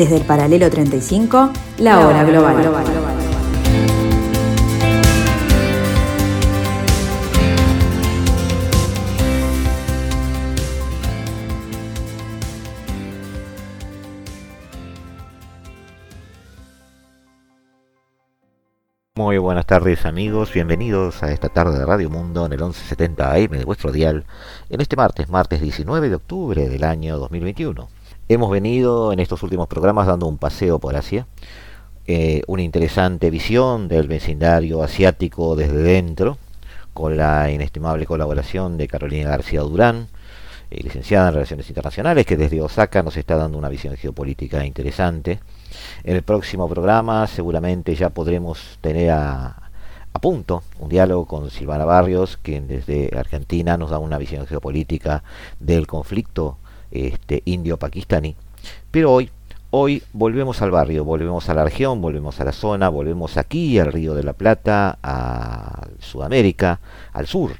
Desde el paralelo 35, la hora global. Muy buenas tardes amigos, bienvenidos a esta tarde de Radio Mundo en el 1170 AM de vuestro dial, en este martes, martes 19 de octubre del año 2021. Hemos venido en estos últimos programas dando un paseo por Asia, eh, una interesante visión del vecindario asiático desde dentro, con la inestimable colaboración de Carolina García Durán, eh, licenciada en Relaciones Internacionales, que desde Osaka nos está dando una visión geopolítica interesante. En el próximo programa seguramente ya podremos tener a, a punto un diálogo con Silvana Barrios, quien desde Argentina nos da una visión geopolítica del conflicto este, indio-pakistaní. Pero hoy, hoy volvemos al barrio, volvemos a la región, volvemos a la zona, volvemos aquí al Río de la Plata, a Sudamérica, al sur.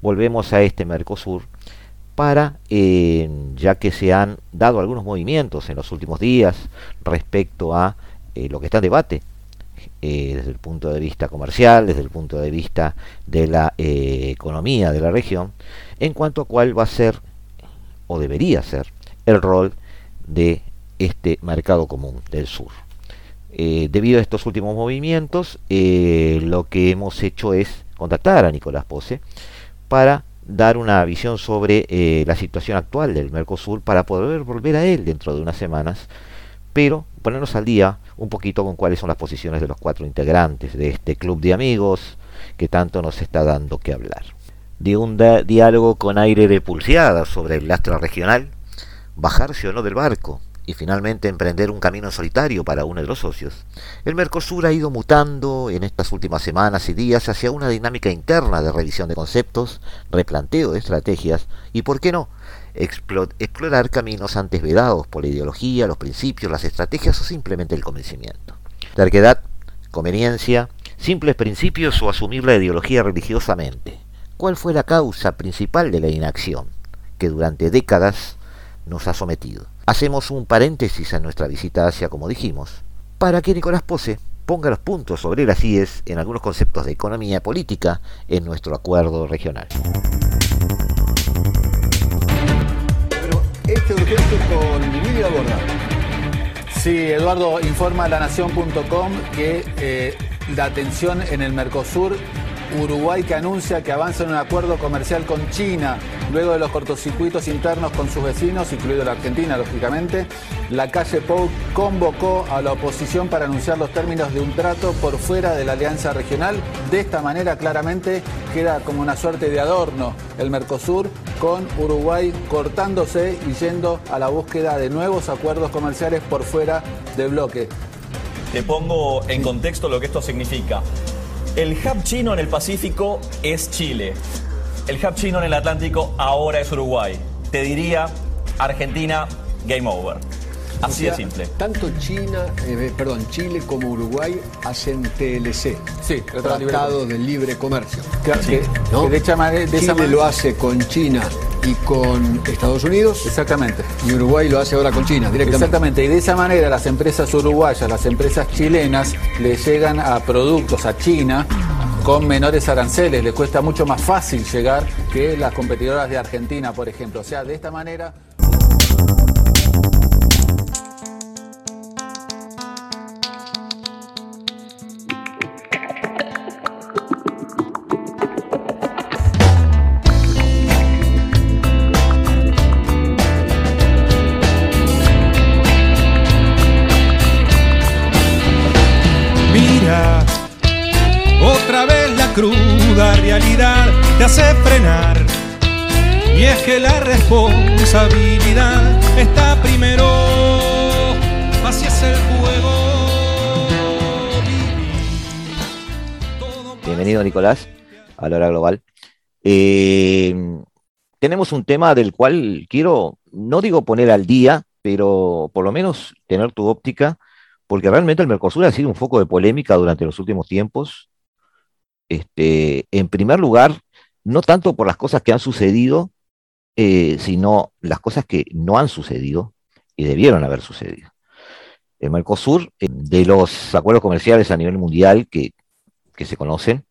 Volvemos a este Mercosur para, eh, ya que se han dado algunos movimientos en los últimos días respecto a eh, lo que está en debate, eh, desde el punto de vista comercial, desde el punto de vista de la economía de la región, en cuanto a cuál va a ser o debería ser el rol de este mercado común del sur. Eh, debido a estos últimos movimientos, eh, lo que hemos hecho es contactar a Nicolás Pose para dar una visión sobre eh, la situación actual del Mercosur para poder volver a él dentro de unas semanas, pero ponernos al día un poquito con cuáles son las posiciones de los cuatro integrantes de este club de amigos que tanto nos está dando que hablar de un diálogo con aire de pulseada sobre el lastre regional, bajarse o no del barco y finalmente emprender un camino solitario para uno de los socios, el Mercosur ha ido mutando en estas últimas semanas y días hacia una dinámica interna de revisión de conceptos, replanteo de estrategias y, por qué no, explorar caminos antes vedados por la ideología, los principios, las estrategias o simplemente el convencimiento. Terquedad, conveniencia, simples principios o asumir la ideología religiosamente cuál fue la causa principal de la inacción que durante décadas nos ha sometido. Hacemos un paréntesis en nuestra visita a Asia, como dijimos, para que Nicolás Pose ponga los puntos sobre las IES en algunos conceptos de economía política en nuestro acuerdo regional. Pero este urgente con Lidia Borda. Sí, Eduardo informa a lanación.com que eh, la tensión en el Mercosur Uruguay que anuncia que avanza en un acuerdo comercial con China, luego de los cortocircuitos internos con sus vecinos, incluido la Argentina, lógicamente. La calle Pou convocó a la oposición para anunciar los términos de un trato por fuera de la alianza regional. De esta manera, claramente, queda como una suerte de adorno el Mercosur, con Uruguay cortándose y yendo a la búsqueda de nuevos acuerdos comerciales por fuera del bloque. Te pongo en contexto lo que esto significa. El hub chino en el Pacífico es Chile. El hub chino en el Atlántico ahora es Uruguay. Te diría Argentina, game over. Así de simple. Tanto China, eh, perdón, Chile como Uruguay hacen TLC. Sí, Tratado de Libre Comercio. ¿no? de, Chile lo hace con China y con Estados Unidos. Exactamente. Y Uruguay lo hace ahora con China, directamente. Exactamente. Y de esa manera las empresas uruguayas, las empresas chilenas, le llegan a productos a China con menores aranceles. Les cuesta mucho más fácil llegar que las competidoras de Argentina, por ejemplo. O sea, de esta manera... te hace frenar. Y es que la responsabilidad está primero, así es juego. Bienvenido Nicolás a la hora global. Eh, tenemos un tema del cual quiero, no digo poner al día, pero por lo menos tener tu óptica, porque realmente el Mercosur ha sido un foco de polémica durante los últimos tiempos este, en primer lugar, no tanto por las cosas que han sucedido, eh, sino las cosas que no han sucedido y debieron haber sucedido. El Mercosur, eh, de los acuerdos comerciales a nivel mundial que, se conocen,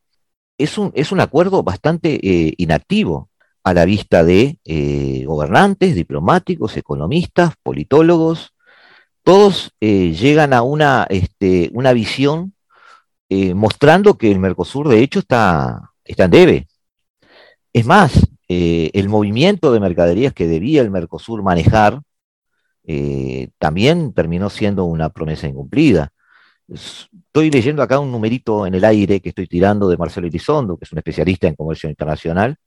es un, es un acuerdo bastante eh, inactivo a la vista de gobernantes, diplomáticos, economistas, politólogos. Todos llegan a una, este, una visión mostrando que el Mercosur de hecho está, está en debe. Es más, el movimiento de mercaderías que debía el Mercosur manejar eh, también terminó siendo una promesa incumplida. Estoy leyendo acá un numerito en el aire que estoy tirando de Marcelo Elizondo, que es un especialista en comercio internacional,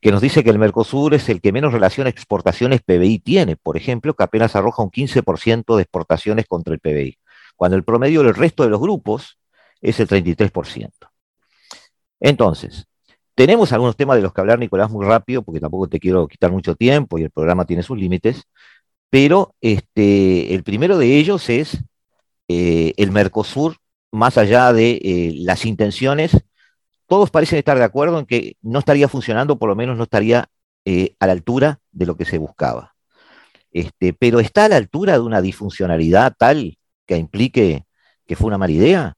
que nos dice que el Mercosur es el que menos relación exportaciones PBI tiene, por ejemplo, que apenas arroja un 15% de exportaciones contra el PBI, cuando el promedio del resto de los grupos es el 33%. Entonces, tenemos algunos temas de los que hablar, Nicolás, muy rápido, porque tampoco te quiero quitar mucho tiempo y el programa tiene sus límites pero este, el primero de ellos es eh, el Mercosur, más allá de eh, las intenciones, todos parecen estar de acuerdo en que no estaría funcionando, por lo menos no estaría eh, a la altura de lo que se buscaba. Este, pero está a la altura de una disfuncionalidad tal que implique que fue una mala idea.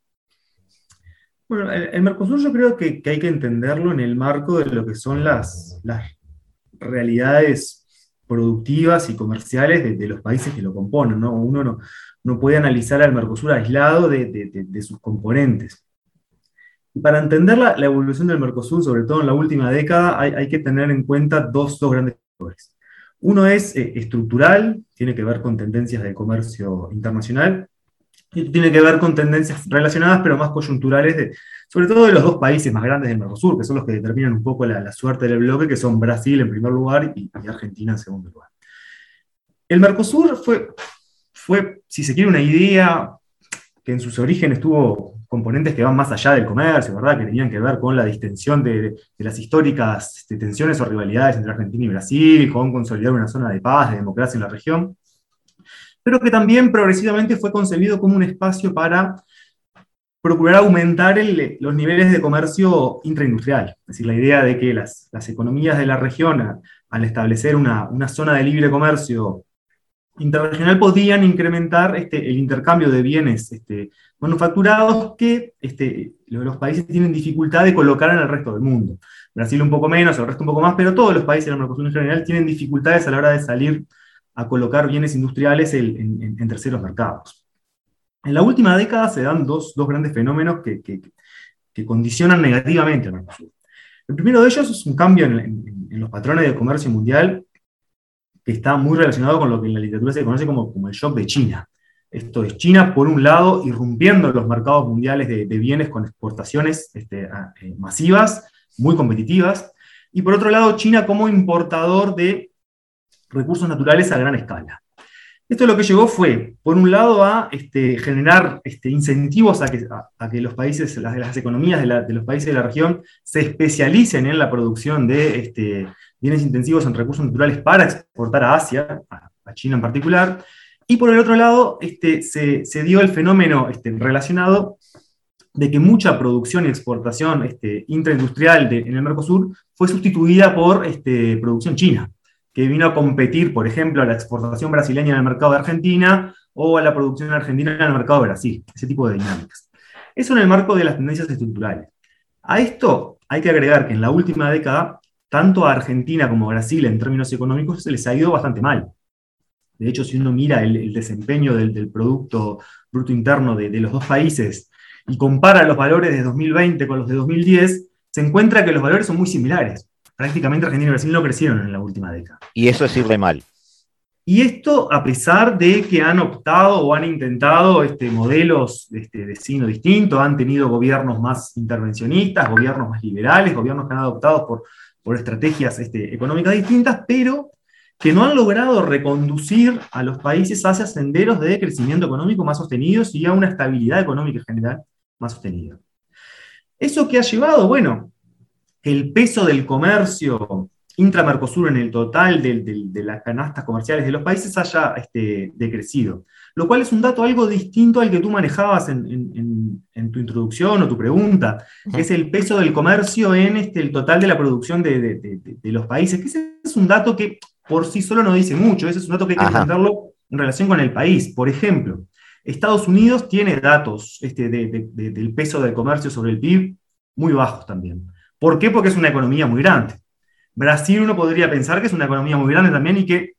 Bueno, el, Mercosur yo creo que, hay que entenderlo en el marco de lo que son las, realidades productivas y comerciales de, los países que lo componen. ¿no? Uno no, puede analizar al Mercosur aislado de, sus componentes. Y para entender la, evolución del Mercosur, sobre todo en la última década, hay, que tener en cuenta dos, grandes factores. Uno es eh, estructural, tiene que ver con tendencias de comercio internacional, tiene que ver con tendencias relacionadas, pero más coyunturales, sobre todo de los dos países más grandes del Mercosur, que son los que determinan un poco la, suerte del bloque, que son Brasil en primer lugar y, Argentina en segundo lugar. El Mercosur fue, fue, si se quiere, una idea que en sus orígenes tuvo componentes que van más allá del comercio, ¿verdad? que tenían que ver con la distensión de, las históricas este, tensiones o rivalidades entre Argentina y Brasil, con consolidar una zona de paz, de democracia en la región pero que también progresivamente fue concebido como un espacio para procurar aumentar los niveles de comercio intraindustrial. Es decir, la idea de que las, economías de la región, al establecer una, zona de libre comercio interregional, podían incrementar este, el intercambio de bienes este, manufacturados que este, los países tienen dificultad de colocar en el resto del mundo. Brasil un poco menos, el resto un poco más, pero todos los países de la Mercosur en general tienen dificultades a la hora de salir a colocar bienes industriales en, terceros mercados. En la última década se dan dos, grandes fenómenos que, condicionan negativamente al Mercosur. El primero de ellos es un cambio en, los patrones de comercio mundial que está muy relacionado con lo que en la literatura se conoce como, como el shock de China. Esto es China, por un lado, irrumpiendo los mercados mundiales de, bienes con exportaciones este, eh, masivas, muy competitivas, y por otro lado, China como importador de recursos naturales a gran escala. Esto lo que llegó fue, por un lado, a este, generar este, incentivos a que, los países, las, economías de, los países de la región se especialicen en la producción de este, bienes intensivos en recursos naturales para exportar a Asia, a, China en particular. Y por el otro lado, se, dio el fenómeno relacionado de que mucha producción y exportación intraindustrial en el Mercosur fue sustituida por producción china que vino a competir, por ejemplo, a la exportación brasileña en el mercado de Argentina o a la producción argentina en el mercado de Brasil, ese tipo de dinámicas. Eso en el marco de las tendencias estructurales. A esto hay que agregar que en la última década, tanto a Argentina como a Brasil en términos económicos se les ha ido bastante mal. De hecho, si uno mira el, desempeño del, Producto Bruto Interno de, de los dos países y compara los valores de 2020 con los de 2010, se encuentra que los valores son muy similares prácticamente Argentina y Brasil no crecieron en la última década. Y eso es irle mal. Y esto a pesar de que han optado o han intentado este, modelos este, de signo distinto, han tenido gobiernos más intervencionistas, gobiernos más liberales, gobiernos que han adoptado por, por estrategias este, económicas distintas, pero que no han logrado reconducir a los países hacia senderos de crecimiento económico más sostenidos y a una estabilidad económica general más sostenida. ¿Eso qué ha llevado? Bueno, el peso del comercio intra-Mercosur en el total de, las canastas comerciales de los países haya este, decrecido. Lo cual es un dato algo distinto al que tú manejabas en, tu introducción o tu pregunta, que es el peso del comercio en este, el total de la producción de, los países, que ese es un dato que por sí solo no dice mucho, ese es un dato que hay que entenderlo en relación con el país. Por ejemplo, Estados Unidos tiene datos este, del peso del comercio sobre el PIB muy bajos también. ¿Por qué? Porque es una economía muy grande. Brasil uno podría pensar que es una economía muy grande también y que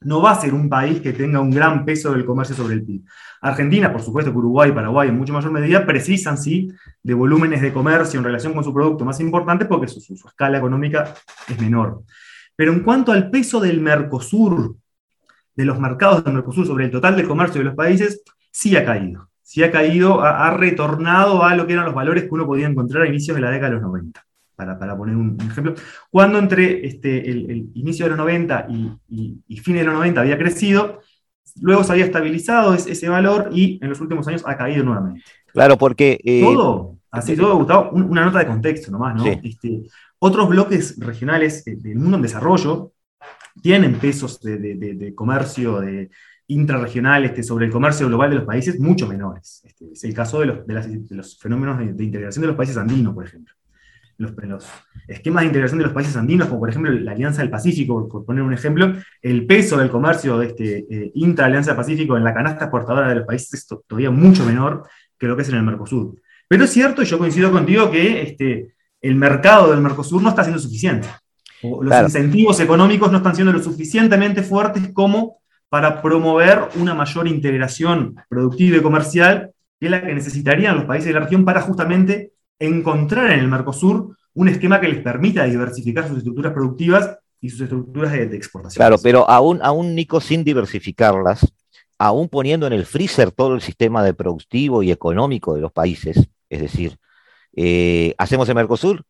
no va a ser un país que tenga un gran peso del comercio sobre el PIB. Argentina, por supuesto, Uruguay y Paraguay en mucho mayor medida precisan, sí, de volúmenes de comercio en relación con su producto más importante porque su, su escala económica es menor. Pero en cuanto al peso del Mercosur, de los mercados del Mercosur sobre el total del comercio de los países, sí ha caído. Sí ha caído, ha, retornado a lo que eran los valores que uno podía encontrar a inicios de la década de los 90 para, poner un, ejemplo, cuando entre este, el, inicio de los 90 y, y, fines de los 90 había crecido, luego se había estabilizado ese, valor y en los últimos años ha caído nuevamente. Claro, porque... Eh, todo, así todo, Gustavo, una nota de contexto nomás, ¿no? Este, otros bloques regionales eh, del mundo en desarrollo tienen pesos de, comercio de intrarregional este, sobre el comercio global de los países mucho menores. Este, es el caso de los, de los fenómenos de, integración de los países andinos, por ejemplo los, esquemas de integración de los países andinos, como por ejemplo la Alianza del Pacífico, por poner un ejemplo, el peso del comercio de este eh, intra-Alianza del Pacífico en la canasta exportadora de los países es todavía mucho menor que lo que es en el Mercosur. Pero es cierto, y yo coincido contigo, que este, el mercado del Mercosur no está siendo suficiente. los incentivos económicos no están siendo lo suficientemente fuertes como para promover una mayor integración productiva y comercial que es la que necesitarían los países de la región para justamente encontrar en el Mercosur un esquema que les permita diversificar sus estructuras productivas y sus estructuras de, exportación. Claro, pero aún, aún, Nico, sin diversificarlas, aún poniendo en el freezer todo el sistema de productivo y económico de los países, es decir, eh, hacemos el Mercosur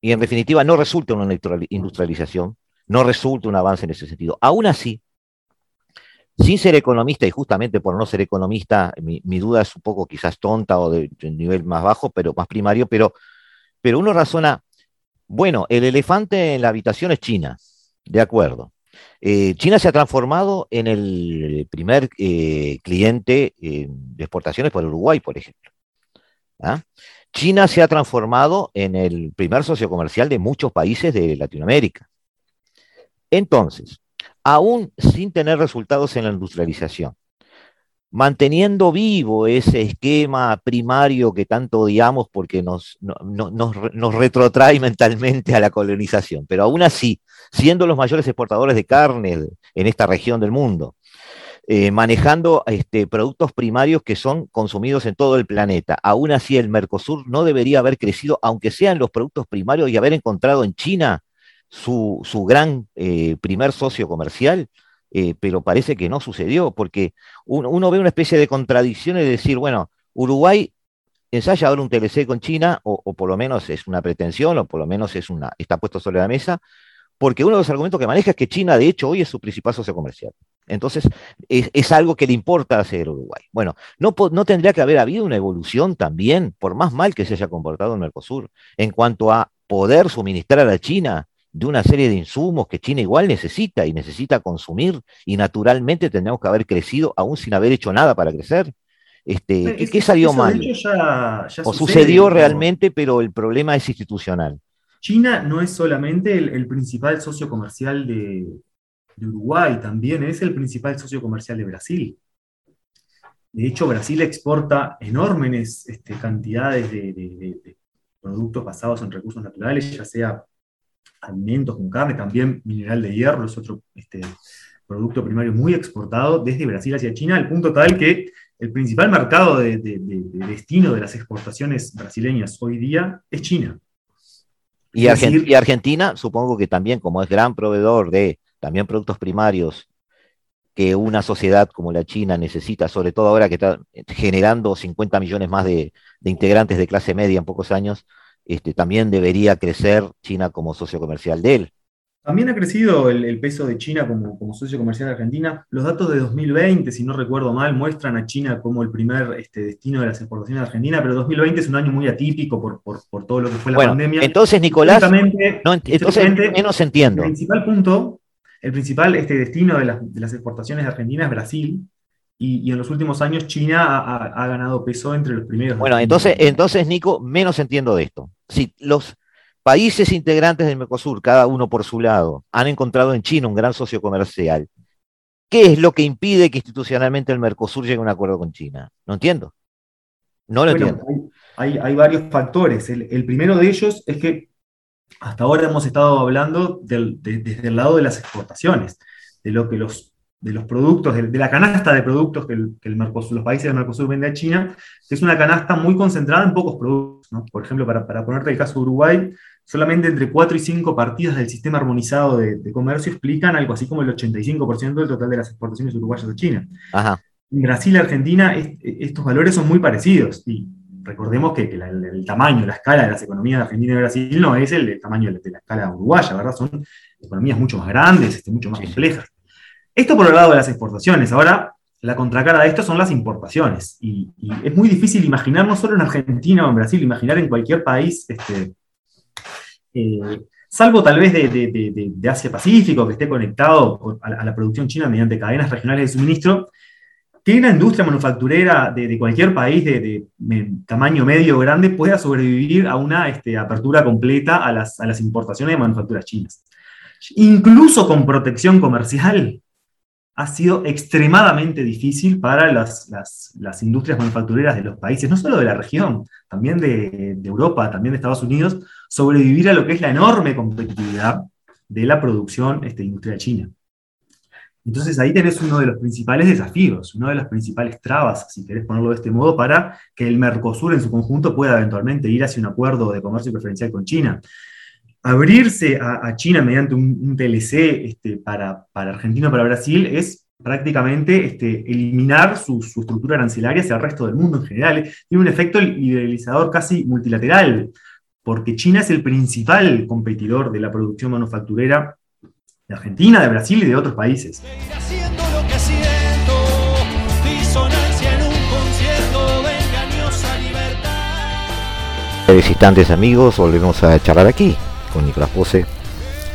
y en definitiva no resulta una industrialización, no resulta un avance en ese sentido. Aún así, sin ser economista, y justamente por no ser economista, mi, duda es un poco quizás tonta o de, nivel más bajo, pero más primario, pero, pero uno razona, bueno, el elefante en la habitación es China, de acuerdo. Eh, China se ha transformado en el primer eh, cliente de exportaciones por Uruguay, por ejemplo. ¿Ah? China se ha transformado en el primer socio comercial de muchos países de Latinoamérica. Entonces, aún sin tener resultados en la industrialización, manteniendo vivo ese esquema primario que tanto odiamos porque nos, nos, retrotrae mentalmente a la colonización, pero aún así, siendo los mayores exportadores de carne en esta región del mundo, eh, manejando este, productos primarios que son consumidos en todo el planeta. Aún así, el Mercosur no debería haber crecido, aunque sean los productos primarios, y haber encontrado en China su, su gran eh, primer socio comercial, eh, pero parece que no sucedió, porque uno, ve una especie de contradicción de decir, bueno, Uruguay ensaya ahora un TLC con China, o, por lo menos es una pretensión, o por lo menos es una, está puesto sobre la mesa, porque uno de los argumentos que maneja es que China, de hecho, hoy es su principal socio comercial. Entonces, es, algo que le importa hacer Uruguay. Bueno, no, no, tendría que haber habido una evolución también, por más mal que se haya comportado en Mercosur, en cuanto a poder suministrar a China de una serie de insumos que China igual necesita y necesita consumir y naturalmente tendríamos que haber crecido aún sin haber hecho nada para crecer. Este, ¿qué, salió mal? o sucedió realmente, pero el problema es institucional. China no es solamente el, principal socio comercial de, Uruguay, también es el principal socio comercial de Brasil. De hecho, Brasil exporta enormes este, cantidades de, productos basados en recursos naturales, ya sea alimentos con carne, también mineral de hierro, es otro este, producto primario muy exportado desde Brasil hacia China, al punto tal que el principal mercado de, destino de las exportaciones brasileñas hoy día es China. Y, Argentina, supongo que también, como es gran proveedor de también productos primarios que una sociedad como la China necesita, sobre todo ahora que está generando 50 millones más de integrantes de clase media en pocos años, este, también debería crecer China como socio comercial de él. También ha crecido el, peso de China como, socio comercial de Argentina. Los datos de 2020, si no recuerdo mal, muestran a China como el primer este, destino de las exportaciones de Argentina, pero 2020 es un año muy atípico por, todo lo que fue la pandemia. Entonces, Nicolás, no, entonces menos entiendo. El principal punto, el principal este, destino de las, de las exportaciones de Argentina es Brasil, y, en los últimos años China ha, ganado peso entre los primeros. Bueno, entonces, entonces, Nico, menos entiendo de esto. Si los países integrantes del Mercosur, cada uno por su lado, han encontrado en China un gran socio comercial, ¿Qué es lo que impide que institucionalmente el Mercosur llegue a un acuerdo con China? No entiendo. No lo entiendo. Hay, hay, varios factores. El, primero de ellos es que hasta ahora hemos estado hablando desde el lado de las exportaciones, de lo que los, de los productos, de, la canasta de productos que, el, los países del Mercosur venden a China, que es una canasta muy concentrada en pocos productos. Por ejemplo, para, para ponerte el caso de Uruguay, solamente entre 4 y 5 partidas del sistema armonizado de, comercio explican algo así como el 85% del total de las exportaciones uruguayas a China. En Brasil y Argentina estos valores son muy parecidos y recordemos que, el, tamaño, la escala de las economías de Argentina y Brasil no es el, tamaño de la, escala uruguaya, ¿verdad? Son economías mucho más grandes, este, mucho más complejas. Esto por el lado de las exportaciones. Ahora, la contracara de esto son las importaciones. Y, es muy difícil imaginar, no solo en Argentina o en Brasil, imaginar en cualquier país este, eh, salvo tal vez de, Asia-Pacífico, que esté conectado a la, producción china mediante cadenas regionales de suministro, que una industria manufacturera de, cualquier país de, tamaño medio o grande pueda sobrevivir a una este, apertura completa a las, a las importaciones de manufacturas chinas. Incluso con protección comercial, ha sido extremadamente difícil para las, industrias manufactureras de los países, no solo de la región, también de, Europa, también de Estados Unidos, sobrevivir a lo que es la enorme competitividad de la producción este, industrial china. Entonces ahí tenés uno de los principales desafíos, una de las principales trabas, si querés ponerlo de este modo, para que el Mercosur en su conjunto pueda eventualmente ir hacia un acuerdo de comercio preferencial con China abrirse a, China mediante un, TLC este, para, para Argentina o para Brasil es prácticamente este, eliminar su, estructura arancelaria hacia el resto del mundo en general. Tiene un efecto liberalizador casi multilateral, porque China es el principal competidor de la producción manufacturera de Argentina, de Brasil y de otros países. instantes amigos, volvemos a charlar aquí con Nicolás Pose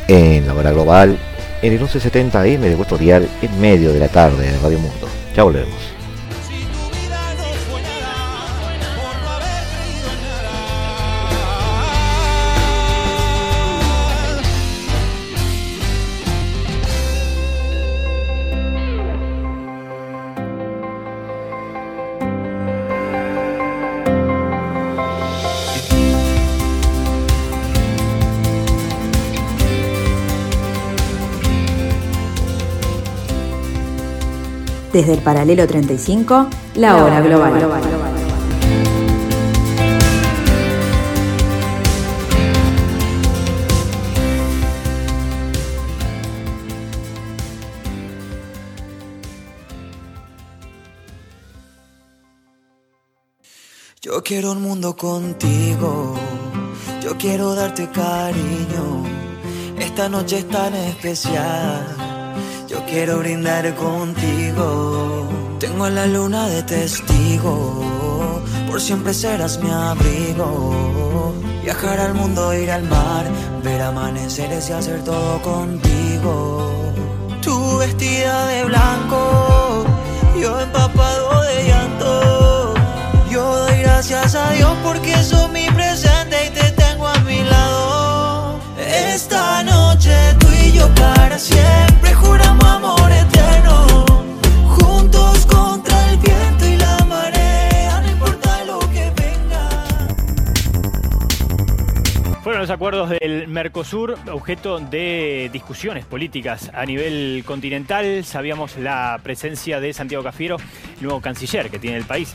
en la hora global en el 1170 M de vuestro dial en medio de la tarde de Radio Mundo. Ya volvemos. Desde el paralelo 35, la hora global. Yo quiero un mundo contigo, yo quiero darte cariño, esta noche es tan especial quiero brindar contigo. Tengo a la luna de testigo, por siempre serás mi abrigo. Viajar al mundo, ir al mar, ver amaneceres y hacer todo contigo. Tú vestida de blanco, yo empapado de llanto. Yo doy gracias a Dios porque soy mi presente y te tengo a mi lado. Esta noche tú y yo para siempre Los acuerdos del Mercosur objeto de discusiones políticas a nivel continental. Sabíamos la presencia de Santiago Cafiero, nuevo canciller que tiene el país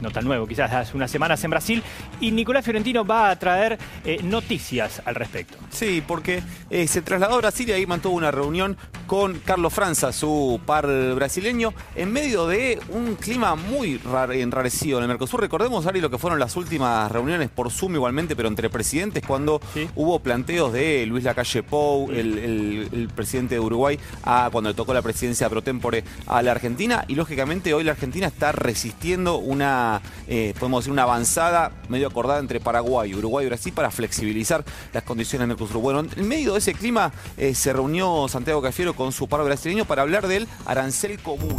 no tan nuevo, quizás hace unas semanas en Brasil, y Nicolás Fiorentino va a traer eh, noticias al respecto. Sí, porque eh, se trasladó a Brasil y ahí mantuvo una reunión con Carlos Franza, su par brasileño, en medio de un clima muy enrarecido en el Mercosur. Recordemos, Ari, lo que fueron las últimas reuniones por Zoom igualmente, pero entre presidentes, cuando hubo planteos de Luis Lacalle Pou, el, presidente de Uruguay, a, cuando le tocó la presidencia pro tempore a la Argentina, y lógicamente hoy la Argentina está resistiendo una eh, podemos decir, una avanzada medio acordada entre Paraguay, Uruguay y Brasil para flexibilizar las condiciones en el Mercosur. Bueno, en medio de ese clima eh, se reunió Santiago Cafiero con su par brasileño para hablar del arancel común.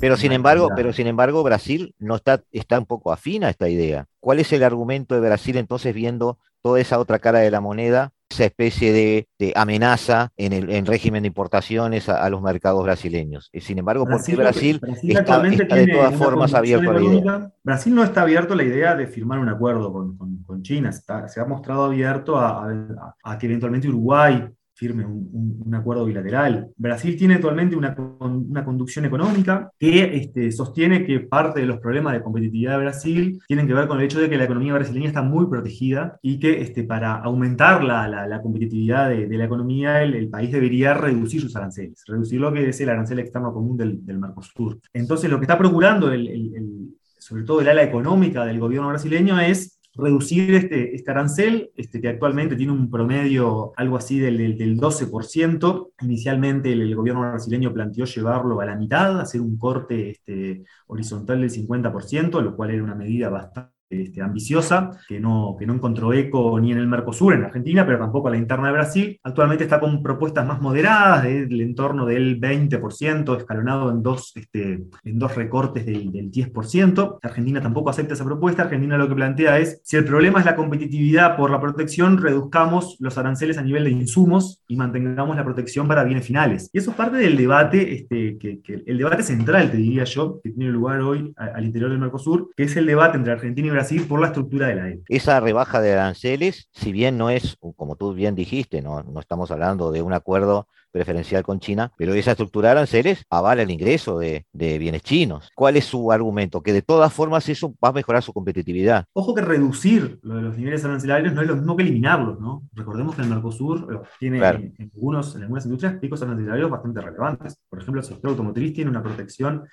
Pero sin embargo, pero sin embargo, Brasil no está, está un poco afín a esta idea. ¿Cuál es el argumento de Brasil entonces viendo toda esa otra cara de la moneda esa especie de, de amenaza en el en régimen de importaciones a, a los mercados brasileños. Eh, Sin embargo, porque Brasil, Brasil está, de todas formas abierto a la idea. económica. Brasil no está abierto a la idea de firmar un acuerdo con, con- con China, está- se ha mostrado abierto a, a- a que eventualmente Uruguay firme un, un- un acuerdo bilateral. Brasil tiene actualmente una, una conducción económica que este, sostiene que parte de los problemas de competitividad de Brasil tienen que ver con el hecho de que la economía brasileña está muy protegida y que este, para aumentar la, la- la competitividad de, de la economía el, el país debería reducir sus aranceles, reducir lo que es el arancel externo común del, del Mercosur. Entonces lo que está procurando el- el- sobre todo el ala económica del gobierno brasileño es reducir este, este arancel, este, que actualmente tiene un promedio algo así del, del, del 12%. Inicialmente el, el gobierno brasileño planteó llevarlo a la mitad, hacer un corte este, horizontal del 50%, lo cual era una medida bastante este, ambiciosa, que no, que no encontró eco ni en el Mercosur, en Argentina, pero tampoco a la interna de Brasil. Actualmente está con propuestas más moderadas, del entorno del 20%, escalonado en dos, este, en dos recortes del, del 10%. Argentina tampoco acepta esa propuesta. Argentina lo que plantea es, si el problema es la competitividad por la protección, reduzcamos los aranceles a nivel de insumos y mantengamos la protección para bienes finales. Y eso es parte del debate, este, que, el debate central, te diría yo, que tiene lugar hoy al interior del Mercosur, que es el debate entre Argentina y Brasil por la estructura de la. Esa rebaja de aranceles, si bien no es, como tú bien dijiste, no, no estamos hablando de un acuerdo preferencial con China, pero esa estructura de aranceles avala el ingreso de, de bienes chinos. ¿Cuál es su argumento? Que de todas formas eso va a mejorar su competitividad. Ojo que reducir lo de los niveles arancelarios no es lo mismo que eliminarlos, ¿no? Recordemos que el Mercosur eh, tiene Claro. en, en algunos, en algunas industrias picos arancelarios bastante relevantes. Por ejemplo, el sector automotriz tiene una protección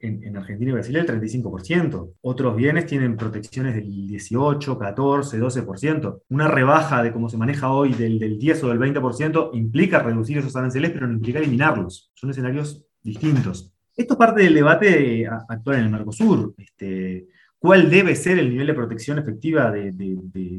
en, en Argentina y Brasil del 35%. Otros bienes tienen protecciones del 18, 14, 12%. Una rebaja de cómo se maneja hoy del, del 10 o del 20% implica reducir esos aranceles, pero no implica eliminarlos. Son escenarios distintos. Esto es parte del debate eh, actual en el Mercosur. Este, ¿Cuál debe ser el nivel de protección efectiva de,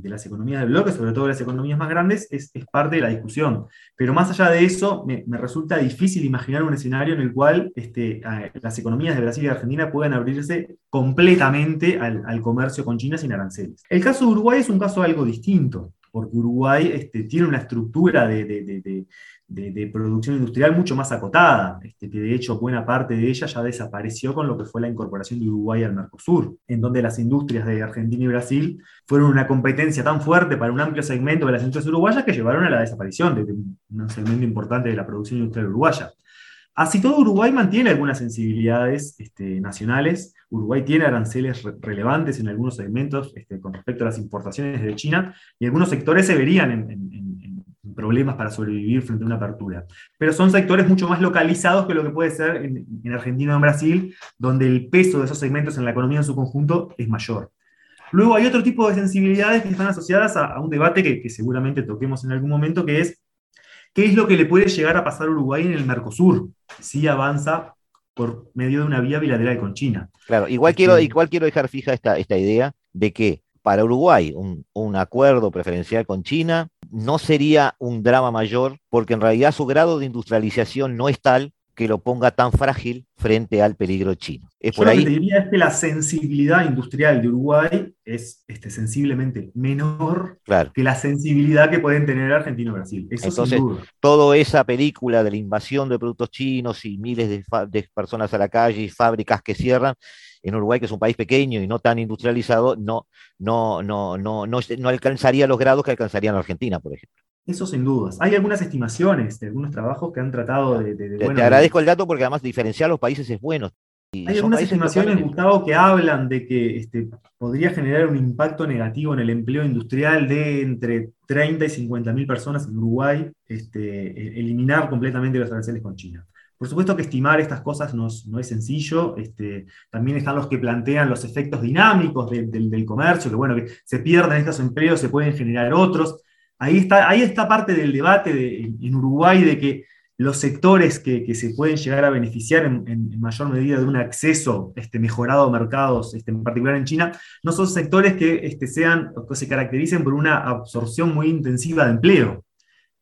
las economías de bloque, sobre todo de las economías más grandes? Es, parte de la discusión. Pero más allá de eso, me, resulta difícil imaginar un escenario en el cual este, las economías de Brasil y Argentina puedan abrirse completamente al, al comercio con China sin aranceles. El caso de Uruguay es un caso algo distinto, porque Uruguay este, tiene una estructura de, producción industrial mucho más acotada, este, que de hecho buena parte de ella ya desapareció con lo que fue la incorporación de Uruguay al Mercosur, en donde las industrias de Argentina y Brasil fueron una competencia tan fuerte para un amplio segmento de las industrias uruguayas que llevaron a la desaparición de, de un segmento importante de la producción industrial uruguaya. Así todo, Uruguay mantiene algunas sensibilidades este, nacionales. Uruguay tiene aranceles re- relevantes en algunos segmentos este, con respecto a las importaciones de China y algunos sectores se verían en, problemas para sobrevivir frente a una apertura. Pero son sectores mucho más localizados que lo que puede ser en, en Argentina o en Brasil, donde el peso de esos segmentos en la economía en su conjunto es mayor. Luego hay otro tipo de sensibilidades que están asociadas a, a un debate que, que seguramente toquemos en algún momento, que es qué es lo que le puede llegar a pasar a Uruguay en el Mercosur si avanza por medio de una vía bilateral con China. Claro, igual Este- quiero, igual quiero dejar fija esta, esta idea de que para Uruguay un, un acuerdo preferencial con China no sería un drama mayor porque en realidad su grado de industrialización no es tal que lo ponga tan frágil frente al peligro chino. Es Yo por lo que te ahí, diría es que la sensibilidad industrial de Uruguay es este, sensiblemente menor claro. que la sensibilidad que pueden tener Argentina y Brasil. Eso Entonces, toda esa película de la invasión de productos chinos y miles de personas a la calle y fábricas que cierran, en Uruguay, que es un país pequeño y no tan industrializado, no, no, no, no, no, no alcanzaría los grados que alcanzaría en Argentina, por ejemplo. Eso sin dudas. Hay algunas estimaciones de algunos trabajos que han tratado de... de- de, Te, bueno, te agradezco el dato porque además diferenciar los países es bueno. Y Hay algunas estimaciones, locales. Gustavo, que hablan de que este, podría generar un impacto negativo en el empleo industrial de entre 30 y 50 mil personas en Uruguay, este, e- eliminar completamente los aranceles con China. Por supuesto que estimar estas cosas no es, no es sencillo. Este, también están los que plantean los efectos dinámicos de- del, del comercio, que bueno, que se pierden estos empleos, se pueden generar otros. Ahí está, ahí está parte del debate de- en, Uruguay de que los sectores que, se pueden llegar a beneficiar en, mayor medida de un acceso este, mejorado a mercados, este, en particular en China, no son sectores que este, sean, que se caractericen por una absorción muy intensiva de empleo.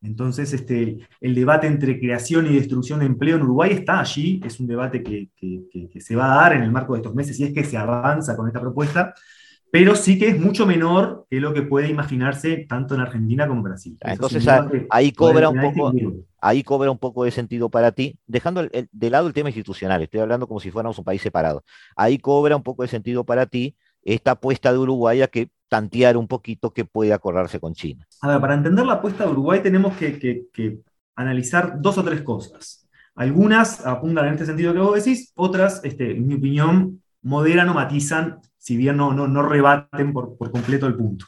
Entonces, este, el debate entre creación y destrucción de empleo en Uruguay está allí, es un debate que- que se va a dar en el marco de estos meses, y es que se avanza con esta propuesta, pero sí que es mucho menor que lo que puede imaginarse tanto en Argentina como en Brasil. Ah, entonces ahí cobra un poco, ahí cobra un poco de sentido para ti, dejando de lado el tema institucional, estoy hablando como si fuéramos un país separado. Ahí cobra un poco de sentido para ti esta apuesta de Uruguay a que tantear un poquito que puede acordarse con China. A ver, para entender la apuesta de Uruguay tenemos que, analizar dos o tres cosas. Algunas apuntan en este sentido que vos decís, otras, este, en mi opinión, moderan o matizan, si bien no, no, no rebaten por, por completo el punto.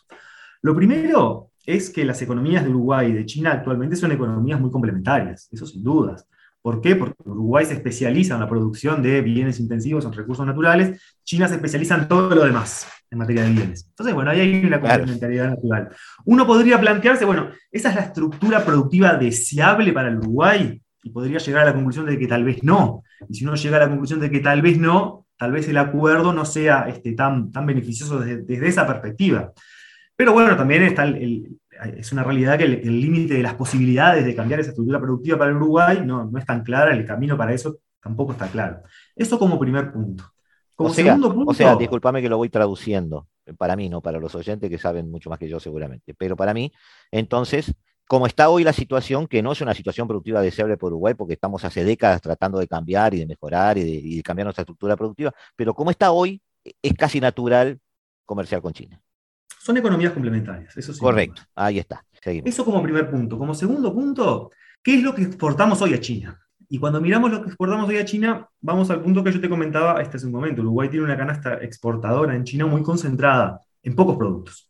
Lo primero es que las economías de Uruguay y de China actualmente son economías muy complementarias, eso sin dudas. ¿Por qué? Porque Uruguay se especializa en la producción de bienes intensivos en recursos naturales, China se especializa en todo lo demás en materia de bienes. Entonces, bueno, ahí hay una complementariedad natural. Uno podría plantearse, bueno, ¿esa es la estructura productiva deseable para el Uruguay? Y podría llegar a la conclusión de que tal vez no. Y si uno llega a la conclusión de que tal vez no, tal vez el acuerdo no sea este, tan, tan beneficioso desde, esa perspectiva. Pero bueno, también está el, es una realidad que el límite de las posibilidades de cambiar esa estructura productiva para el Uruguay no, no es tan clara, el camino para eso tampoco está claro. Eso como primer punto. Como segundo punto, o sea, discúlpame que lo voy traduciendo, para mí, no para los oyentes que saben mucho más que yo seguramente, pero para mí, entonces, como está hoy la situación, que no es una situación productiva deseable por Uruguay, porque estamos hace décadas tratando de cambiar y de mejorar y de, cambiar nuestra estructura productiva, pero como está hoy, es casi natural comerciar con China. Son economías complementarias, eso sí. Correcto, ahí está. Eso como primer punto. Como segundo punto, ¿qué es lo que exportamos hoy a China? Y cuando miramos lo que exportamos hoy a China, vamos al punto que yo te comentaba este hace un momento. Uruguay tiene una canasta exportadora en China muy concentrada en pocos productos.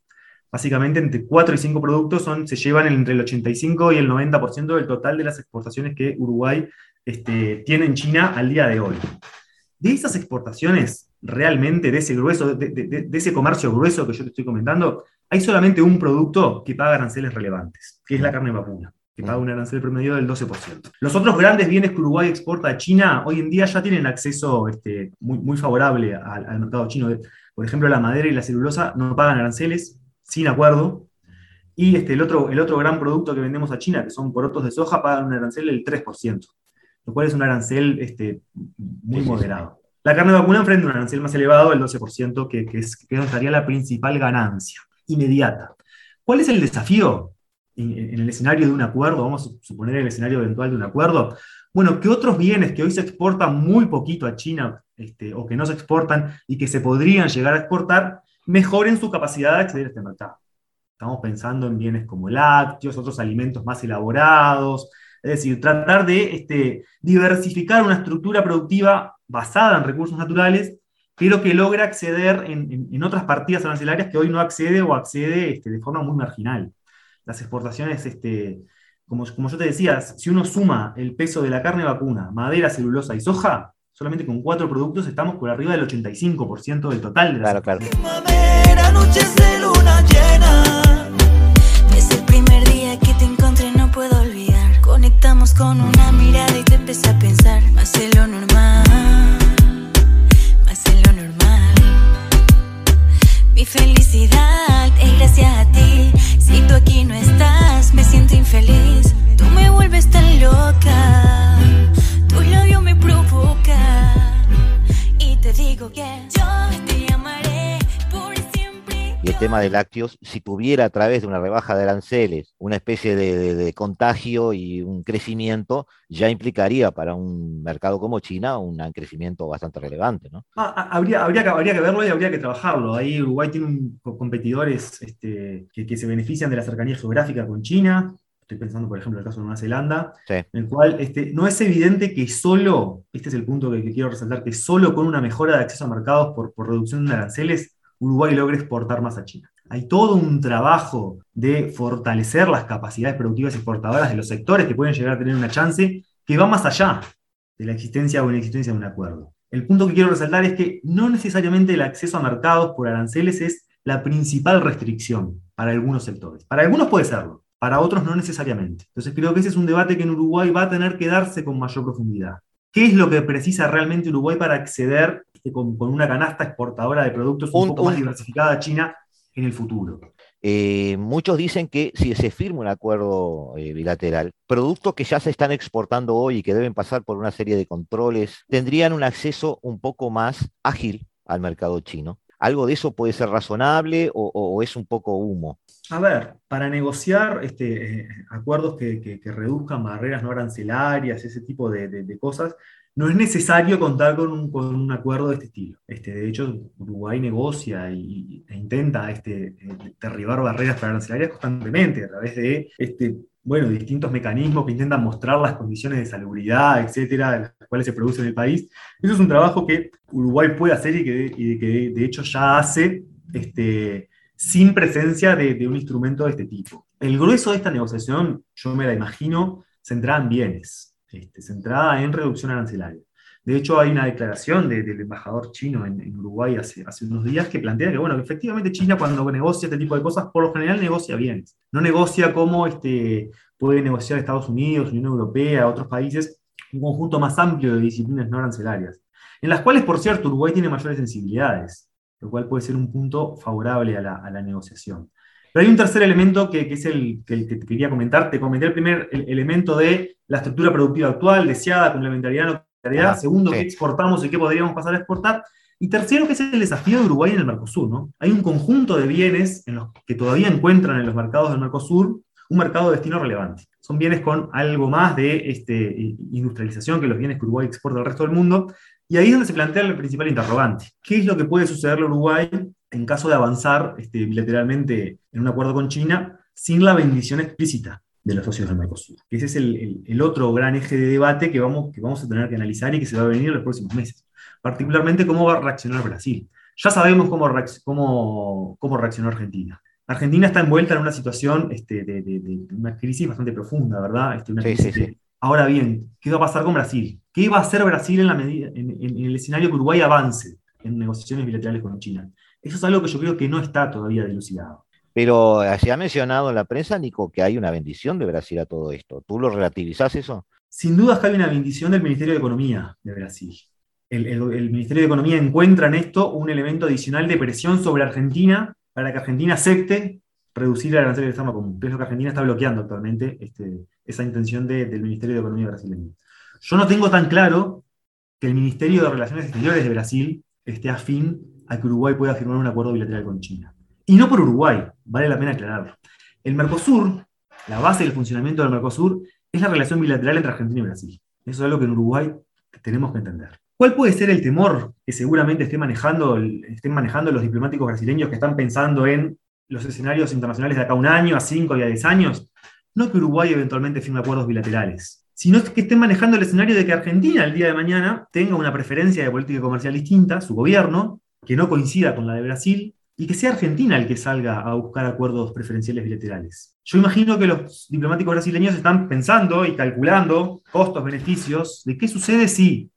Básicamente entre 4 y 5 productos se llevan entre el 85 y el 90% del total de las exportaciones que Uruguay este, tiene en China al día de hoy. De esas exportaciones, realmente, de ese grueso, de, ese comercio grueso que yo te estoy comentando, hay solamente un producto que paga aranceles relevantes, que es la carne vacuna, que paga un arancel promedio del 12%. Los otros grandes bienes que Uruguay exporta a China hoy en día ya tienen acceso este, muy favorable al, mercado chino. Por ejemplo, la madera y la celulosa no pagan aranceles sin acuerdo. Y este, el, otro, el otro gran producto que vendemos a China, que son porotos de soja, pagan un arancel del 3% lo cual es un arancel este, muy moderado. La carne vacuna enfrenta un arancel más elevado, el 12%, que, que, es, que estaría la principal ganancia inmediata. ¿Cuál es el desafío en, el escenario de un acuerdo? Vamos a suponer el escenario eventual de un acuerdo. Bueno, que otros bienes que hoy se exportan muy poquito a China este, o que no se exportan y que se podrían llegar a exportar, mejoren su capacidad de acceder a este mercado. Estamos pensando en bienes como lácteos, otros alimentos más elaborados, es decir, tratar de este, diversificar una estructura productiva basada en recursos naturales, pero que logra acceder en, otras partidas arancelarias que hoy no accede o accede este, de forma muy marginal. Las exportaciones, este, como, como yo te decía, si uno suma el peso de la carne vacuna, madera, celulosa y soja, solamente con cuatro productos estamos por arriba del 85% del total de las claro, Es el primer día que te encontré, no puedo olvidar. Conectamos con una mirada y te empecé a pensar más en lo normal, más en lo normal. Mi felicidad es gracias a ti. Si tú aquí no estás, me siento infeliz. Tú me vuelves tan loca, labio me provoca. Y te digo que yo te llamaré por y el tema de lácteos, si tuviera a través de una rebaja de aranceles una especie de, contagio y un crecimiento, ya implicaría para un mercado como China un crecimiento bastante relevante. ¿no? Ah, ah, habría, habría, que, habría que verlo y habría que trabajarlo. Ahí Uruguay tiene un, competidores este, que, se benefician de la cercanía geográfica con China. Estoy pensando, por ejemplo, en el caso de Nueva Zelanda, en el cual este, no es evidente que solo, este es el punto que, quiero resaltar, que solo con una mejora de acceso a mercados por, por reducción de aranceles Uruguay logre exportar más a China. Hay todo un trabajo de fortalecer las capacidades productivas exportadoras de los sectores que pueden llegar a tener una chance que va más allá de la existencia o inexistencia de un acuerdo. El punto que quiero resaltar es que no necesariamente el acceso a mercados por aranceles es la principal restricción para algunos sectores. Para algunos puede serlo, para otros no necesariamente. Entonces creo que ese es un debate que en Uruguay va a tener que darse con mayor profundidad. ¿Qué es lo que precisa realmente Uruguay para acceder con, una canasta exportadora de productos un, poco más diversificada a China en el futuro? Eh, muchos dicen que si se firma un acuerdo eh, bilateral, productos que ya se están exportando hoy y que deben pasar por una serie de controles, tendrían un acceso un poco más ágil al mercado chino. ¿Algo de eso puede ser razonable o, es un poco humo? A ver, para negociar este, eh, acuerdos que, reduzcan barreras no arancelarias, ese tipo de, cosas, no es necesario contar con un, con un acuerdo de este estilo. Este, de hecho, Uruguay negocia y, e intenta este, eh, derribar barreras arancelarias constantemente a través de este, bueno, distintos mecanismos que intentan mostrar las condiciones de salubridad, etcétera, de las cuales se produce en el país. Eso es un trabajo que Uruguay puede hacer y que, y que de, hecho ya hace. Este, sin presencia de, de un instrumento de este tipo. El grueso de esta negociación, yo me la imagino, centrada en bienes, este, centrada en reducción arancelaria. De hecho, hay una declaración de- del embajador chino en, Uruguay hace, unos días que plantea que, bueno, que efectivamente China cuando negocia este tipo de cosas, por lo general negocia bienes. No negocia como este, puede negociar Estados Unidos, Unión Europea, otros países, un conjunto más amplio de disciplinas no arancelarias, en las cuales, por cierto, Uruguay tiene mayores sensibilidades lo cual puede ser un punto favorable a la, a la negociación. Pero hay un tercer elemento que, que es el que, te quería comentar. Te comenté el primer el- elemento de la estructura productiva actual, deseada, complementariedad, no Segundo, qué exportamos y qué podríamos pasar a exportar. Y tercero, que es el desafío de Uruguay en el Mercosur. ¿no? Hay un conjunto de bienes en los que todavía encuentran en los mercados del Mercosur un mercado de destino relevante. Son bienes con algo más de este, industrialización que los bienes que Uruguay exporta al resto del mundo, y ahí es donde se plantea el principal interrogante. ¿Qué es lo que puede sucederle a Uruguay en caso de avanzar este, bilateralmente en un acuerdo con China sin la bendición explícita de los socios del Mercosur? Ese es el, el- el otro gran eje de debate que vamos, que vamos a tener que analizar y que se va a venir en los próximos meses. Particularmente cómo va a reaccionar Brasil. Ya sabemos cómo, cómo, cómo reaccionó Argentina. Argentina está envuelta en una situación este, de, de- de una crisis bastante profunda, ¿verdad? Este, una Sí, crisis sí, de- Ahora bien, ¿qué va a pasar con Brasil? ¿Qué va a hacer Brasil en, la medida, en, en- en el escenario que Uruguay avance en negociaciones bilaterales con China? Eso es algo que yo creo que no está todavía dilucidado. Pero eh, se ha mencionado en la prensa, Nico, que hay una bendición de Brasil a todo esto. ¿Tú lo relativizás eso? Sin duda es que hay una bendición del Ministerio de Economía de Brasil. El, Ministerio de Economía encuentra en esto un elemento adicional de presión sobre Argentina para que Argentina acepte reducir el arancel de forma común, que es lo que Argentina está bloqueando actualmente, este, esa intención de- del Ministerio de Economía brasileño. Yo no tengo tan claro que el Ministerio de Relaciones Exteriores de Brasil esté afín a que Uruguay pueda firmar un acuerdo bilateral con China. Y no por Uruguay, vale la pena aclararlo. El Mercosur, la base del funcionamiento del Mercosur, es la relación bilateral entre Argentina y Brasil. Eso es algo que en Uruguay tenemos que entender. ¿Cuál puede ser el temor que seguramente esté manejando, estén manejando los diplomáticos brasileños que están pensando en los escenarios internacionales de acá un año, a cinco y a diez años? No que Uruguay eventualmente firme acuerdos bilaterales, sino que estén manejando el escenario de que Argentina el día de mañana tenga una preferencia de política comercial distinta, su gobierno, que no coincida con la de Brasil, y que sea Argentina el que salga a buscar acuerdos preferenciales bilaterales. Yo imagino que los diplomáticos brasileños están pensando y calculando costos, beneficios, de qué sucede si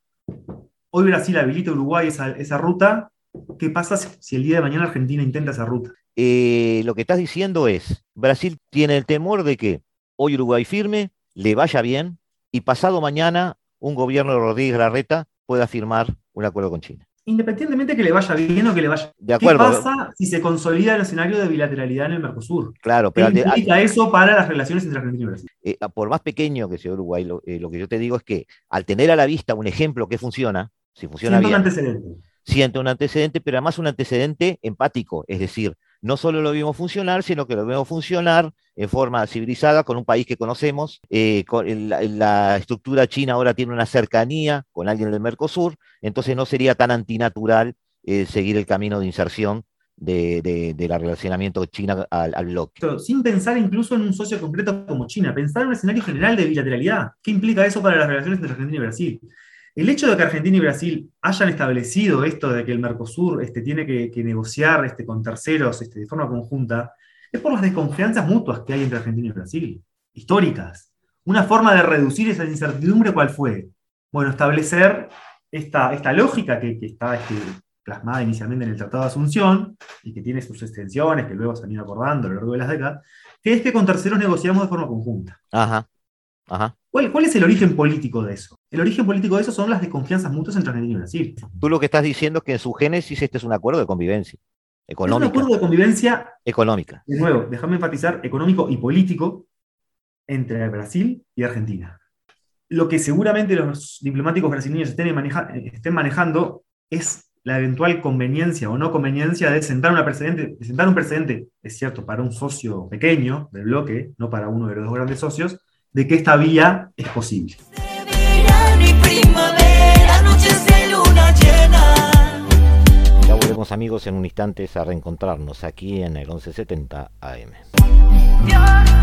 hoy Brasil habilita Uruguay esa, esa ruta, qué pasa si, si el día de mañana Argentina intenta esa ruta. Eh, lo que estás diciendo es, Brasil tiene el temor de que hoy Uruguay firme, le vaya bien, y pasado mañana un gobierno de Rodríguez Larreta pueda firmar un acuerdo con China. Independientemente que le vaya bien o que le vaya De acuerdo. ¿Qué pasa si se consolida el escenario de bilateralidad en el Mercosur? Claro, ¿Qué pero de- al- implica eso para las relaciones entre Argentina y Brasil? eh, por más pequeño que sea Uruguay, lo, eh, lo que yo te digo es que al tener a la vista un ejemplo que funciona, si funciona Siendo un bien, antecedente. siente un antecedente, pero además un antecedente empático, es decir, no solo lo vimos funcionar, sino que lo vemos funcionar en forma civilizada con un país que conocemos, eh, con la, estructura china ahora tiene una cercanía con alguien del Mercosur, entonces no sería tan antinatural eh, seguir el camino de inserción de, de- del relacionamiento China al, al bloque. Sin pensar incluso en un socio concreto como China, pensar en un escenario general de bilateralidad. ¿Qué implica eso para las relaciones entre Argentina y Brasil? El hecho de que Argentina y Brasil hayan establecido esto de que el Mercosur este, tiene que, negociar este, con terceros este, de forma conjunta, es por las desconfianzas mutuas que hay entre Argentina y Brasil, históricas. Una forma de reducir esa incertidumbre, ¿cuál fue? Bueno, establecer esta, esta lógica que, que está este, plasmada inicialmente en el Tratado de Asunción y que tiene sus extensiones que luego se han ido acordando a lo largo de las décadas, que es que con terceros negociamos de forma conjunta. Ajá, ajá. ¿Cuál, cuál es el origen político de eso? El origen político de eso son las desconfianzas mutuas entre Argentina y Brasil. Tú lo que estás diciendo es que en su génesis este es un acuerdo de convivencia, Es un económica, acuerdo de convivencia, económica. de nuevo, déjame enfatizar, económico y político entre Brasil y Argentina. Lo que seguramente los diplomáticos brasileños estén, maneja- estén manejando es la eventual conveniencia o no conveniencia de sentar, una precedente, de sentar un precedente, es cierto, para un socio pequeño del bloque, no para uno de los dos grandes socios, de que esta vía es posible. Ya volvemos amigos en un instante a reencontrarnos aquí en el 1170 AM.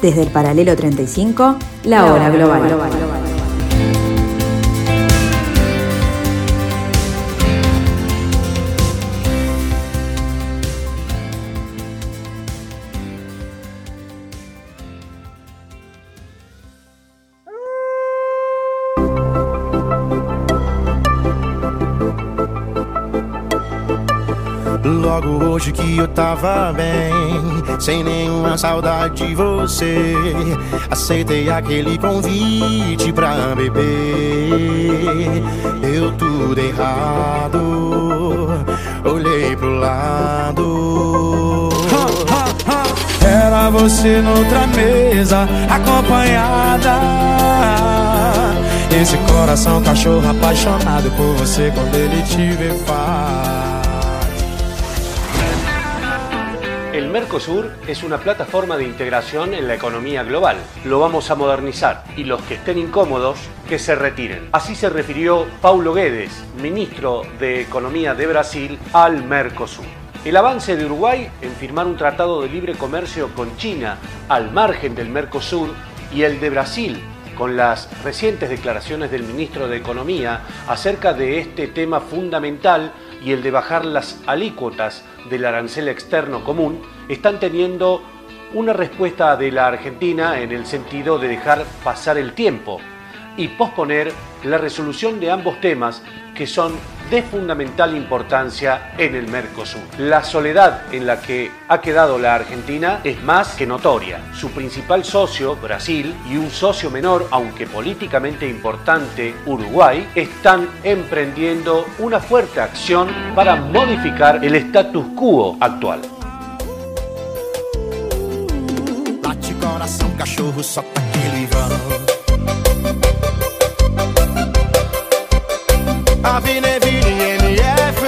Desde el paralelo 35, la hora global. Logo hoje que eu tava bem, sem nenhuma saudade de você. Aceitei aquele convite pra beber. Eu tudo errado, olhei pro lado. Era você noutra mesa, acompanhada. Esse coração cachorro apaixonado por você quando ele te vê faz. El Mercosur es una plataforma de integración en la economía global. Lo vamos a modernizar y los que estén incómodos, que se retiren. Así se refirió Paulo Guedes, ministro de Economía de Brasil, al Mercosur. El avance de Uruguay en firmar un tratado de libre comercio con China al margen del Mercosur y el de Brasil con las recientes declaraciones del ministro de Economía acerca de este tema fundamental y el de bajar las alícuotas del arancel externo común, están teniendo una respuesta de la Argentina en el sentido de dejar pasar el tiempo y posponer la resolución de ambos temas que son de fundamental importancia en el Mercosur. La soledad en la que ha quedado la Argentina es más que notoria. Su principal socio, Brasil, y un socio menor, aunque políticamente importante, Uruguay, están emprendiendo una fuerte acción para modificar el status quo actual. NF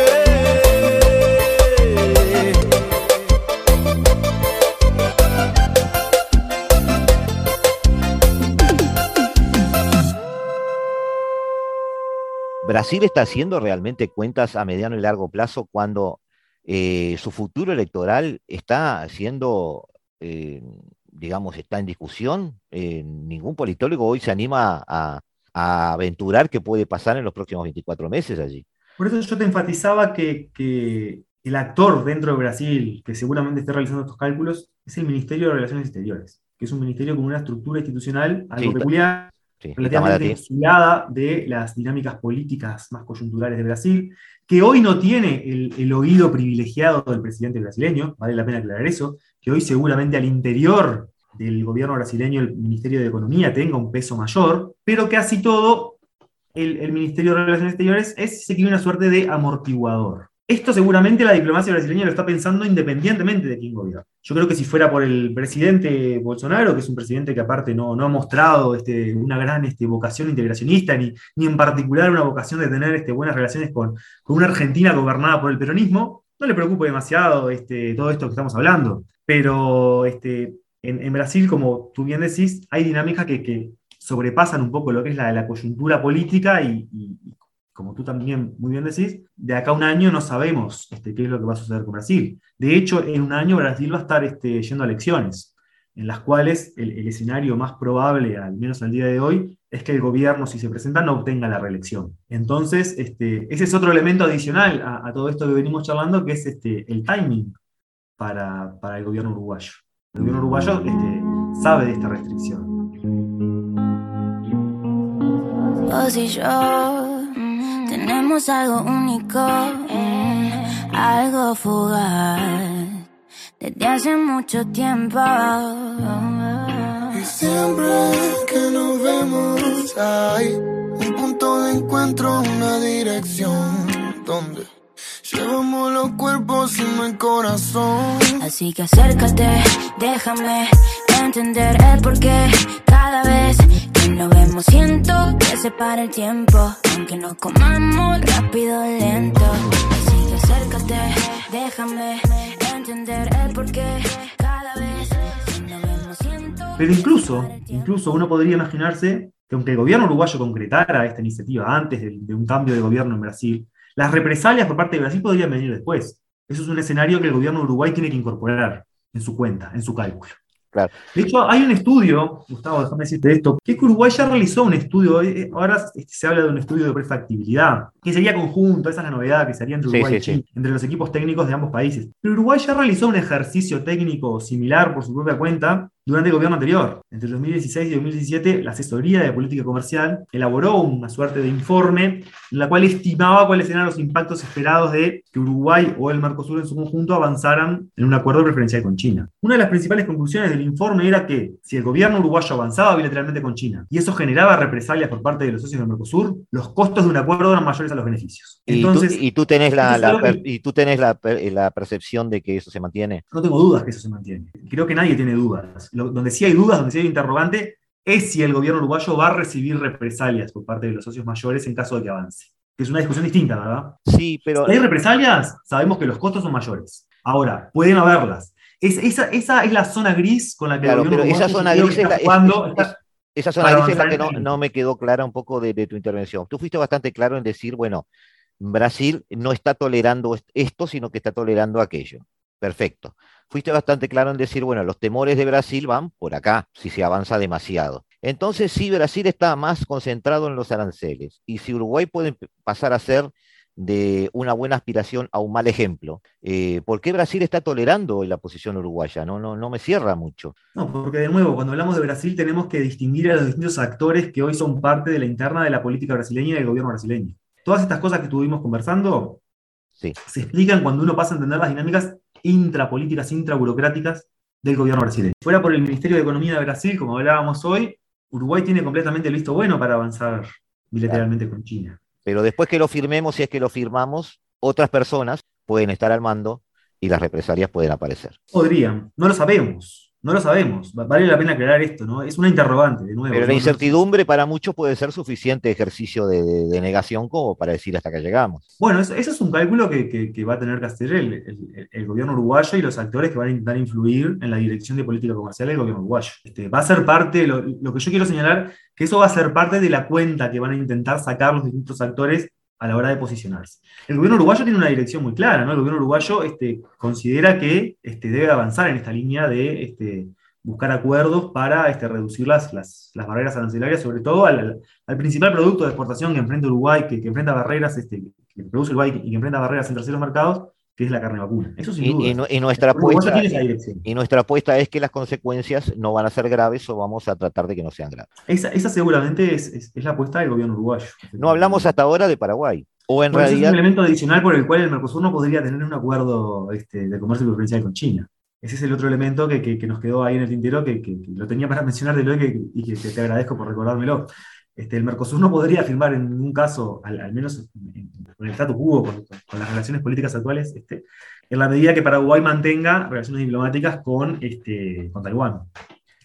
Brasil está haciendo realmente cuentas a mediano y largo plazo cuando eh, su futuro electoral está siendo, eh, digamos, está en discusión. Eh, ningún politólogo hoy se anima a, a aventurar qué puede pasar en los próximos 24 meses allí. Por eso yo te enfatizaba que, que el actor dentro de Brasil, que seguramente esté realizando estos cálculos, es el Ministerio de Relaciones Exteriores, que es un ministerio con una estructura institucional algo Sí, peculiar, Sí, relativamente insulada de las dinámicas políticas más coyunturales de Brasil, que hoy no tiene el, el oído privilegiado del presidente brasileño, vale la pena aclarar eso, que hoy seguramente al interior del gobierno brasileño el Ministerio de Economía tenga un peso mayor, pero casi todo el, Ministerio de Relaciones Exteriores es, se quiere, una suerte de amortiguador. Esto seguramente la diplomacia brasileña lo está pensando independientemente de quién gobierna. Yo creo que si fuera por el presidente Bolsonaro, que es un presidente que aparte no, no ha mostrado este, una gran este, vocación integracionista, ni, ni en particular una vocación de tener este, buenas relaciones con, con una Argentina gobernada por el peronismo, no le preocupa demasiado este, todo esto que estamos hablando. Pero este, en, en Brasil, como tú bien decís, hay dinámicas que, que sobrepasan un poco lo que es la, la coyuntura política y, y- como tú también muy bien decís, de acá a un año no sabemos este, qué es lo que va a suceder con Brasil. De hecho, en un año Brasil va a estar este, yendo a elecciones, en las cuales el, el escenario más probable, al menos al día de hoy, es que el gobierno, si se presenta, no obtenga la reelección. Entonces, este, ese es otro elemento adicional a, a todo esto que venimos charlando, que es este, el timing para, para el gobierno uruguayo. El gobierno uruguayo este, sabe de esta restricción. Vos y yo tenemos Somos algo único, mm, algo fugaz, desde hace mucho tiempo. Y siempre que nos vemos hay un punto de encuentro, una dirección donde llevamos los cuerpos y no el corazón. Así que acércate, déjame entender el porqué. Cada vez que nos vemos siento que se para el tiempo, aunque nos comamos rápido lento. Así que acércate, déjame entender el porqué. Cada vez que nos vemos siento Pero incluso, incluso uno podría imaginarse que aunque el gobierno uruguayo concretara esta iniciativa antes de, de un cambio de gobierno en Brasil, las represalias por parte de Brasil podrían venir después. Eso es un escenario que el gobierno de Uruguay tiene que incorporar en su cuenta, en su cálculo. Claro. De hecho, hay un estudio, Gustavo, déjame decirte esto, que es que Uruguay ya realizó un estudio, eh, eh, ahora este, se habla de un estudio de prefactibilidad, que sería conjunto, esa es la novedad que sería entre Uruguay sí, y Chile, sí. entre los equipos técnicos de ambos países. Pero Uruguay ya realizó un ejercicio técnico similar por su propia cuenta durante el gobierno anterior. Entre 2016 y 2017, la asesoría de política comercial elaboró una suerte de informe en la cual estimaba cuáles eran los impactos esperados de que Uruguay o el Mercosur en su conjunto avanzaran en un acuerdo preferencial con China. Una de las principales conclusiones del informe era que si el gobierno uruguayo avanzaba bilateralmente con China y eso generaba represalias por parte de los socios del Mercosur, los costos de un acuerdo eran mayores a los beneficios. Y, Entonces, tú, y tú tenés, la, la per- y tú tenés la, la percepción de que eso se mantiene. No tengo dudas que eso se mantiene. Creo que nadie tiene dudas. Lo- donde sí hay dudas, donde sí hay interrogante, es si el gobierno uruguayo va a recibir represalias por parte de los socios mayores en caso de que avance. Que es una discusión distinta, ¿verdad? Sí, pero. Si hay represalias, sabemos que los costos son mayores. Ahora, pueden haberlas. Es- esa, esa es la zona gris con la que Claro, el pero esa zona gris que es la, está es- jugando- es- está- es- esa zona gris es la que no, no me quedó clara un poco de, de tu intervención. Tú fuiste bastante claro en decir, bueno, Brasil no está tolerando est- esto, sino que está tolerando aquello. Perfecto. Fuiste bastante claro en decir, bueno, los temores de Brasil van por acá, si se avanza demasiado. Entonces, sí, Brasil está más concentrado en los aranceles. Y si Uruguay puede pasar a ser de una buena aspiración a un mal ejemplo, eh, ¿por qué Brasil está tolerando la posición uruguaya? No, no, no me cierra mucho. No, porque de nuevo, cuando hablamos de Brasil tenemos que distinguir a los distintos actores que hoy son parte de la interna de la política brasileña y del gobierno brasileño. Todas estas cosas que estuvimos conversando Sí. se explican cuando uno pasa a entender las dinámicas intrapolíticas, intraburocráticas del gobierno brasileño. Fuera por el Ministerio de Economía de Brasil, como hablábamos hoy, Uruguay tiene completamente el visto bueno para avanzar bilateralmente con China. Pero después que lo firmemos, si es que lo firmamos, otras personas pueden estar al mando y las represalias pueden aparecer. Podrían, no lo sabemos, no lo sabemos. Va- Vale la pena aclarar esto, ¿no? Es una interrogante, de nuevo. Pero la incertidumbre para muchos puede ser suficiente ejercicio de, de- de negación como para decir hasta que llegamos. Bueno, eso, eso es un cálculo que, que- que va a tener que hacer el, el- el gobierno uruguayo y los actores que van a intentar influir en la dirección de política comercial del gobierno uruguayo. Este, va a ser parte, lo, lo que yo quiero señalar, que eso va a ser parte de la cuenta que van a intentar sacar los distintos actores a la hora de posicionarse. El gobierno uruguayo tiene una dirección muy clara, ¿no? El gobierno uruguayo este, considera que este, debe avanzar en esta línea de este, buscar acuerdos para este, reducir las, barreras arancelarias, sobre todo al, al principal producto de exportación que enfrenta Uruguay, que, que barreras, este, que produce Uruguay y que enfrenta barreras en terceros mercados, que es la carne vacuna. Eso sin Y, duda. y nu- y nuestra apuesta, y nuestra apuesta es que las consecuencias no van a ser graves o vamos a tratar de que no sean graves. Esa, esa seguramente es, es- es la apuesta del gobierno uruguayo. No hablamos hasta ahora de Paraguay. O en Bueno, ese es realidad, un elemento adicional por el cual el Mercosur no podría tener un acuerdo este, de comercio preferencial con China. Ese es el otro elemento que, que- que nos quedó ahí en el tintero, que, que- lo tenía para mencionar de luego que- y que te agradezco por recordármelo. Este, el Mercosur no podría firmar en ningún caso, al, al menos en- en- con el status quo, con, con las relaciones políticas actuales, este, en la medida que Paraguay mantenga relaciones diplomáticas con, este, con Taiwán.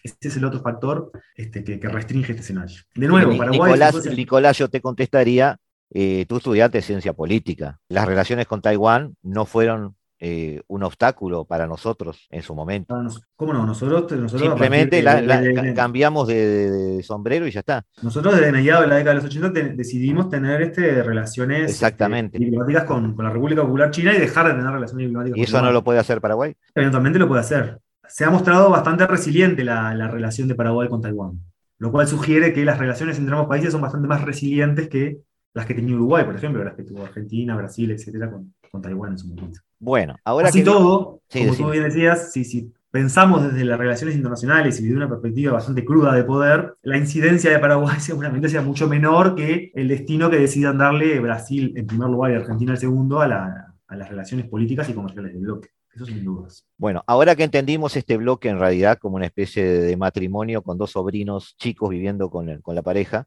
Ese es el otro factor este, que, que restringe este escenario. De nuevo, Paraguay... Nicolás, Nicolás, yo te contestaría, eh, tú estudiaste ciencia política. Las relaciones con Taiwán no fueron eh, un obstáculo para nosotros en su momento. ¿Cómo no? Nosotros, nosotros Simplemente de- la- la- de- de- ca- cambiamos de, sombrero y ya está. Nosotros desde mediados de la década de los 80 te- decidimos tener este, relaciones Exactamente. este, diplomáticas con, con la República Popular China y dejar de tener relaciones diplomáticas ¿Y con eso no Taiwán. lo puede hacer Paraguay? Eventualmente lo puede hacer. Se ha mostrado bastante resiliente la, la relación de Paraguay con Taiwán, lo cual sugiere que las relaciones entre ambos países son bastante más resilientes que las que tenía Uruguay, por ejemplo, las que tuvo Argentina, Brasil, etcétera, con, con Taiwán en su momento. Bueno, ahora Así que... todo, Sí, como tú bien decías, si, si pensamos desde las relaciones internacionales y desde una perspectiva bastante cruda de poder, la incidencia de Paraguay seguramente sea mucho menor que el destino que decidan darle Brasil en primer lugar y Argentina en segundo a, las relaciones políticas y comerciales del bloque. Eso sin dudas. Bueno, ahora que entendimos este bloque en realidad como una especie de matrimonio con dos sobrinos chicos viviendo con, con la pareja,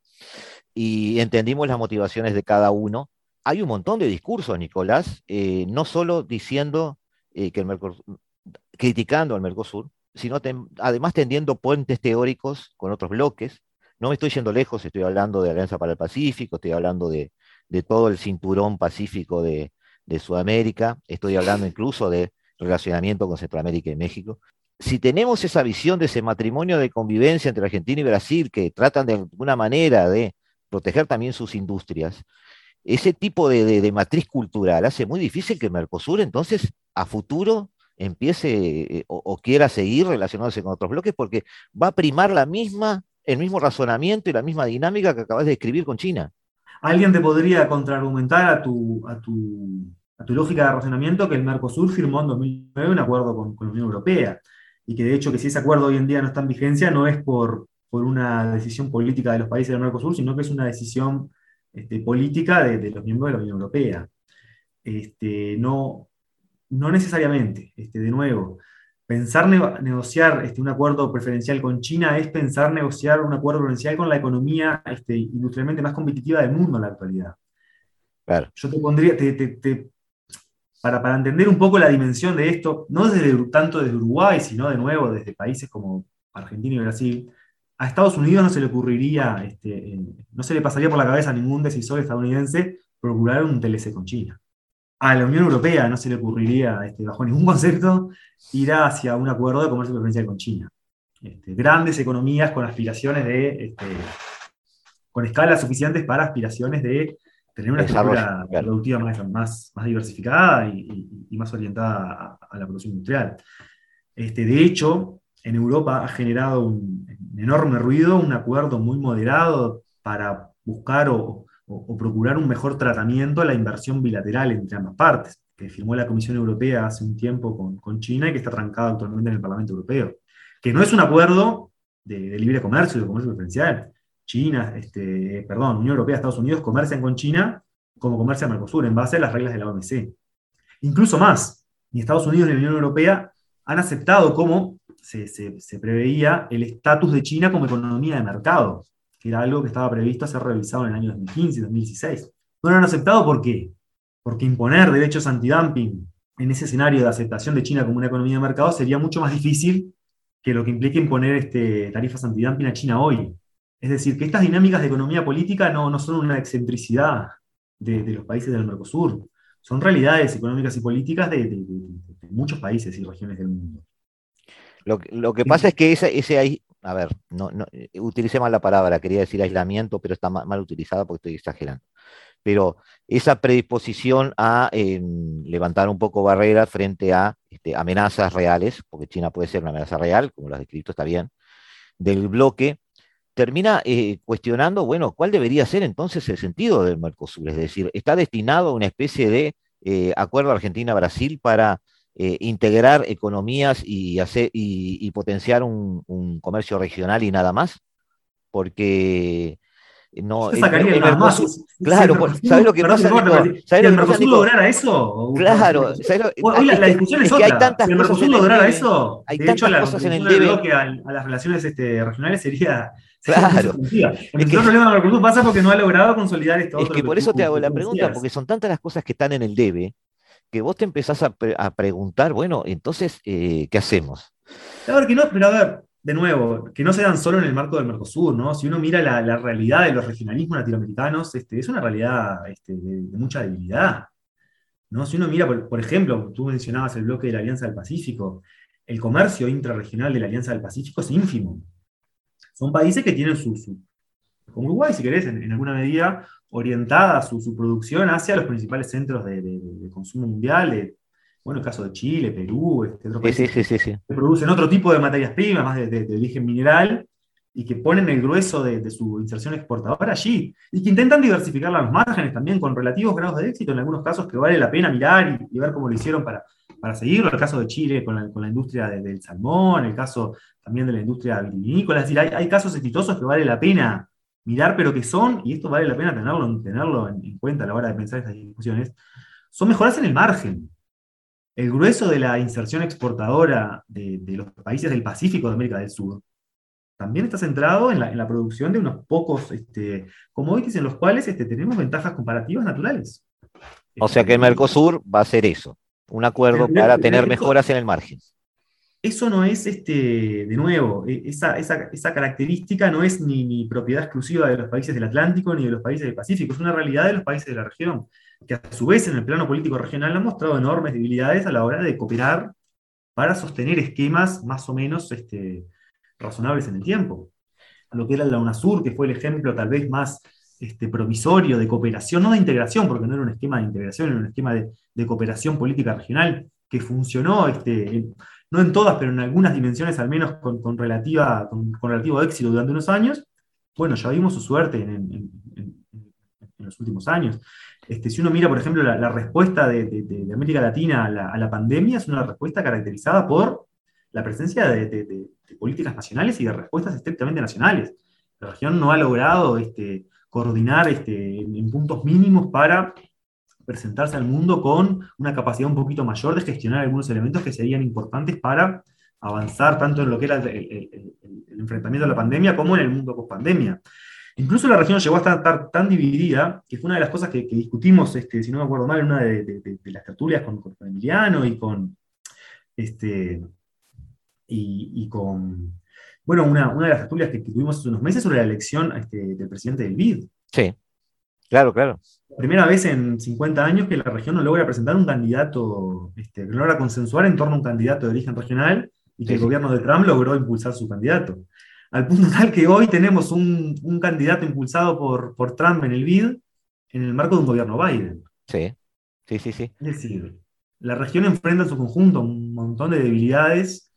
y entendimos las motivaciones de cada uno, hay un montón de discursos, Nicolás, eh, no solo diciendo eh, que el Mercosur, criticando al Mercosur, sino además tendiendo puentes teóricos con otros bloques. No me estoy yendo lejos, estoy hablando de Alianza para el Pacífico, estoy hablando de, todo el cinturón pacífico de, Sudamérica, estoy hablando incluso de relacionamiento con Centroamérica y México. Si tenemos esa visión de ese matrimonio de convivencia entre Argentina y Brasil, que tratan de alguna manera de proteger también sus industrias, ese tipo de, matriz cultural hace muy difícil que Mercosur entonces a futuro empiece eh, o, quiera seguir relacionándose con otros bloques, porque va a primar la misma, el mismo razonamiento y la misma dinámica que acabas de describir con China. Alguien te podría contraargumentar a tu, a tu, a tu lógica de razonamiento que el Mercosur firmó en 2009 un acuerdo con, la Unión Europea, y que de hecho que si ese acuerdo hoy en día no está en vigencia no es por, por una decisión política de los países del Mercosur, sino que es una decisión este, política de, de, los miembros de la Unión Europea. Este, no, no necesariamente, este, de nuevo, pensar negociar este, un acuerdo preferencial con China es pensar negociar un acuerdo preferencial con la economía este, industrialmente más competitiva del mundo en la actualidad. Yo te pondría, para, para, entender un poco la dimensión de esto, no desde, tanto desde Uruguay, sino de nuevo desde países como Argentina y Brasil, a Estados Unidos no se le ocurriría, este, no se le pasaría por la cabeza a ningún decisor estadounidense procurar un TLC con China a la Unión Europea no se le ocurriría, este, bajo ningún concepto, ir hacia un acuerdo de comercio preferencial con China. Este, grandes economías con aspiraciones de, este, con escalas suficientes para aspiraciones de tener una estructura productiva más, más, diversificada y, más orientada a, la producción industrial. Este, de hecho, en Europa ha generado un enorme ruido, un acuerdo muy moderado para buscar o, procurar un mejor tratamiento a la inversión bilateral entre ambas partes, que firmó la Comisión Europea hace un tiempo con, China y que está trancado actualmente en el Parlamento Europeo. Que no es un acuerdo de, libre comercio, de comercio preferencial. China, este, perdón, Unión Europea, Estados Unidos comercian con China como comercia Mercosur, en base a las reglas de la OMC. Incluso más, ni Estados Unidos ni la Unión Europea han aceptado como se, preveía el estatus de China como economía de mercado que era algo que estaba previsto ser revisado en el año 2015 y 2016. No lo han aceptado. Porque imponer derechos antidumping en ese escenario de aceptación de China como una economía de mercado sería mucho más difícil que lo que implique imponer este, tarifas antidumping a China hoy. Es decir, que estas dinámicas de economía política no, no son una excentricidad de, los países del Mercosur, son realidades económicas y políticas de, muchos países y regiones del mundo. Lo, que pasa es que ese, ese, a ver, no, no, utilicé mal la palabra, quería decir aislamiento, pero está mal, utilizada porque estoy exagerando. Pero esa predisposición a em, levantar un poco barreras frente a este, amenazas reales, porque China puede ser una amenaza real, como lo has descrito, está bien, del bloque, termina eh, cuestionando, bueno, ¿cuál debería ser entonces el sentido del Mercosur? Es decir, ¿está destinado a una especie de eh, acuerdo Argentina-Brasil para eh, integrar economías y, hacer, y, potenciar un, comercio regional y nada más, porque no el, Mercosur, claro, ¿sabes lo que pasa? ¿Sabes lo que Mercosur lograra eso? Claro, la, discusión es, otra. hay tantas si el Mercosur lograra eso, hay de hecho, la cosas en el debe. A, a, las relaciones este, regionales sería Claro. El es problema de Mercosur pasa porque no ha logrado consolidar esto. Es que por eso te hago la pregunta, porque son tantas las cosas que están en el debe, que vos te empezás a, preguntar, bueno, entonces, eh, ¿qué hacemos? A ver, que no, pero a ver, de nuevo, que no se dan solo en el marco del Mercosur, ¿no? Si uno mira la, realidad de los regionalismos latinoamericanos, este, es una realidad este, de, mucha debilidad. ¿no? Si uno mira, por, ejemplo, tú mencionabas el bloque de la Alianza del Pacífico, el comercio intrarregional de la Alianza del Pacífico es ínfimo. Son países que tienen su, como Uruguay, si querés, en, alguna medida, orientada su, su, producción hacia los principales centros de, consumo mundial, bueno, el caso de Chile, Perú, este, otros países que producen otro tipo de materias primas, más de, origen mineral, y que ponen el grueso de, su inserción exportadora allí, y que intentan diversificar los márgenes también con relativos grados de éxito, en algunos casos que vale la pena mirar y, ver cómo lo hicieron para, para seguirlo, el caso de Chile con la, con la industria de- del salmón, el caso también de la industria vitivinícola, es decir, hay, hay casos exitosos que vale la pena mirar, pero que son, y esto vale la pena tenerlo, tenerlo en, en cuenta a la hora de pensar estas discusiones, son mejoras en el margen. El grueso de la inserción exportadora de, de los países del Pacífico de América del Sur también está centrado en la, en la producción de unos pocos este, commodities en los cuales este, tenemos ventajas comparativas naturales. O sea que el Mercosur va a ser eso, un acuerdo El- para el- tener el- mejoras en el margen. Eso no es, este, de nuevo, e- esa, esa- característica no es ni, propiedad exclusiva de los países del Atlántico ni de los países del Pacífico, es una realidad de los países de la región, que a su vez en el plano político regional han mostrado enormes debilidades a la hora de cooperar para sostener esquemas más o menos este, razonables en el tiempo. Lo que era la UNASUR, que fue el ejemplo tal vez más este, provisorio de cooperación, no de integración, porque no era un esquema de integración, era un esquema de, de cooperación política regional que funcionó, este, no en todas, pero en algunas dimensiones al menos con, relativa, con, relativo éxito durante unos años. Bueno, ya vimos su suerte en, los últimos años. Este, si uno mira, por ejemplo, la, respuesta de, América Latina a la, pandemia, es una respuesta caracterizada por la presencia de, políticas nacionales y de respuestas estrictamente nacionales. La región no ha logrado este, coordinar este, en puntos mínimos para presentarse al mundo con una capacidad un poquito mayor de gestionar algunos elementos que serían importantes para avanzar tanto en lo que era el, enfrentamiento a la pandemia como en el mundo post-pandemia. Incluso la región llegó a estar, tan dividida, que fue una de las cosas que, discutimos, este, si no me acuerdo mal, en una de, las tertulias con, Emiliano y con, este, y con, bueno, una, una de las tertulias que, que tuvimos hace unos meses sobre la elección este, del presidente del BID. Sí, claro, claro. Primera vez en 50 años que la región no logra presentar un candidato, este, que no logra consensuar en torno a un candidato de origen regional y que Sí, el gobierno de Trump logró impulsar su candidato. Al punto tal que hoy tenemos un, un candidato impulsado por, por Trump en el BID en el marco de un gobierno Biden. Sí, sí, sí, sí. Es decir, la región enfrenta en su conjunto un montón de debilidades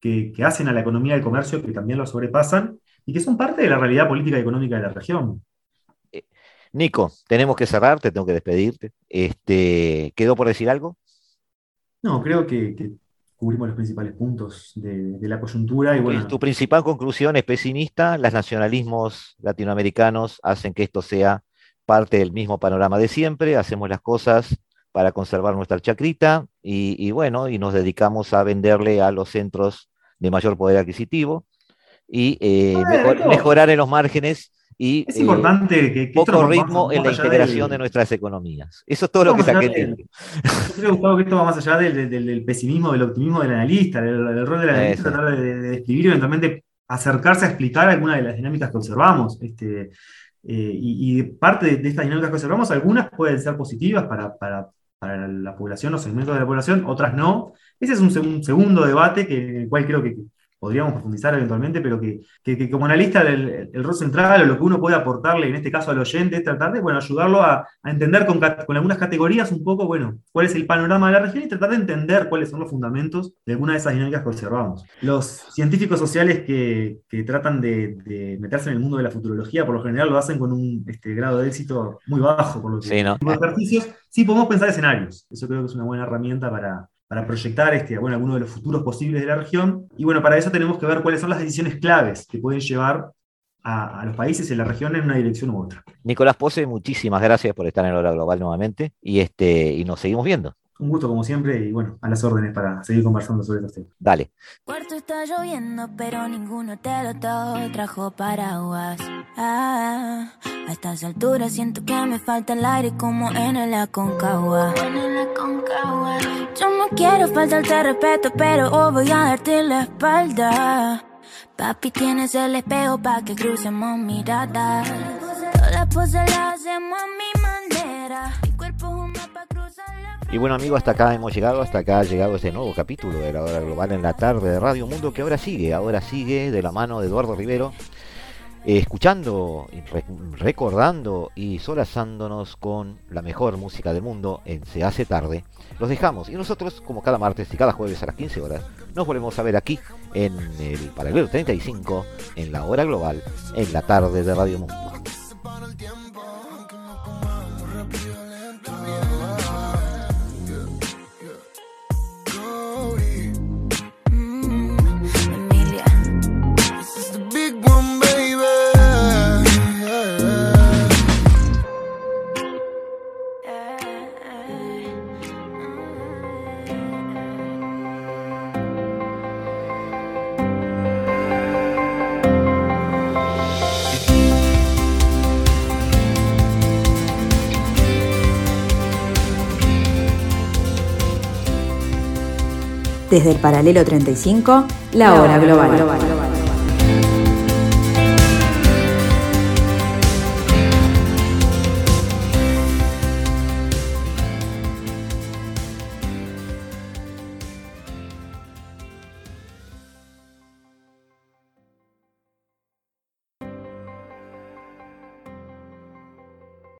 que, que hacen a la economía del comercio que también lo sobrepasan y que son parte de la realidad política y económica de la región. Nico, tenemos que cerrar, te tengo que despedirte. Este, ¿quedó por decir algo? No, creo que, que cubrimos los principales puntos de, de la coyuntura y bueno, Tu principal conclusión es pesimista, los nacionalismos latinoamericanos hacen que esto sea parte del mismo panorama de siempre, hacemos las cosas para conservar nuestra chacrita y, y bueno, y nos dedicamos a venderle a los centros de mayor poder adquisitivo y eh, mejor- mejorar en los márgenes y Es eh, importante que- que esto poco ritmo en la integración del- de nuestras economías. Eso es todo lo que saqué del- de Yo creo, Gustavo, que esto va más allá del, del- del pesimismo, del optimismo del analista, del, del rol del analista, Eso. tratar de, de describir y eventualmente acercarse a explicar algunas de las dinámicas que observamos. Este, eh, y, y parte de, de estas dinámicas que observamos, algunas pueden ser positivas para, para- para la población o segmentos de la población, otras no. Ese es un, seg- un segundo debate que, en el cual creo que podríamos profundizar eventualmente, pero que, que- que como analista el, el rol central o lo que uno puede aportarle, en este caso al oyente, es tratar de bueno, ayudarlo a, a entender con, con algunas categorías un poco, bueno, cuál es el panorama de la región y tratar de entender cuáles son los fundamentos de alguna de esas dinámicas que observamos. Los científicos sociales que, que tratan de, de meterse en el mundo de la futurología, por lo general lo hacen con un este, grado de éxito muy bajo, por lo que Sí, ¿no? de ejercicios, sí podemos pensar escenarios. Eso creo que es una buena herramienta para, para proyectar este, bueno, algunos de los futuros posibles de la región. Y bueno, para eso tenemos que ver cuáles son las decisiones claves que pueden llevar a, a los países en la región en una dirección u otra. Nicolás Pose, muchísimas gracias por estar en Hora Global nuevamente y, este, y nos seguimos viendo. Un gusto como siempre y bueno, a las órdenes para seguir conversando sobre estos temas. Dale. Cuarto está lloviendo, pero ninguno te lo trajo paraguas. Ah, a estas alturas siento que me falta el aire como en el Aconcagua. Yo no quiero faltarte respeto, pero hoy voy a darte la espalda. Papi, tienes el espejo pa' que crucemos miradas. Todas las poses las hacemos a mi manera. Y bueno amigos, hasta acá hemos llegado, hasta acá ha llegado este nuevo capítulo de la Hora Global en la tarde de Radio Mundo que ahora sigue, ahora sigue de la mano de Eduardo Rivero, escuchando, re- recordando y solazándonos con la mejor música del mundo en Se hace tarde. Los dejamos y nosotros, como cada martes y cada jueves a las 15 horas, nos volvemos a ver aquí en el Paralelo 35, en la Hora Global, en la tarde de Radio Mundo. Desde el paralelo 35, la hora global.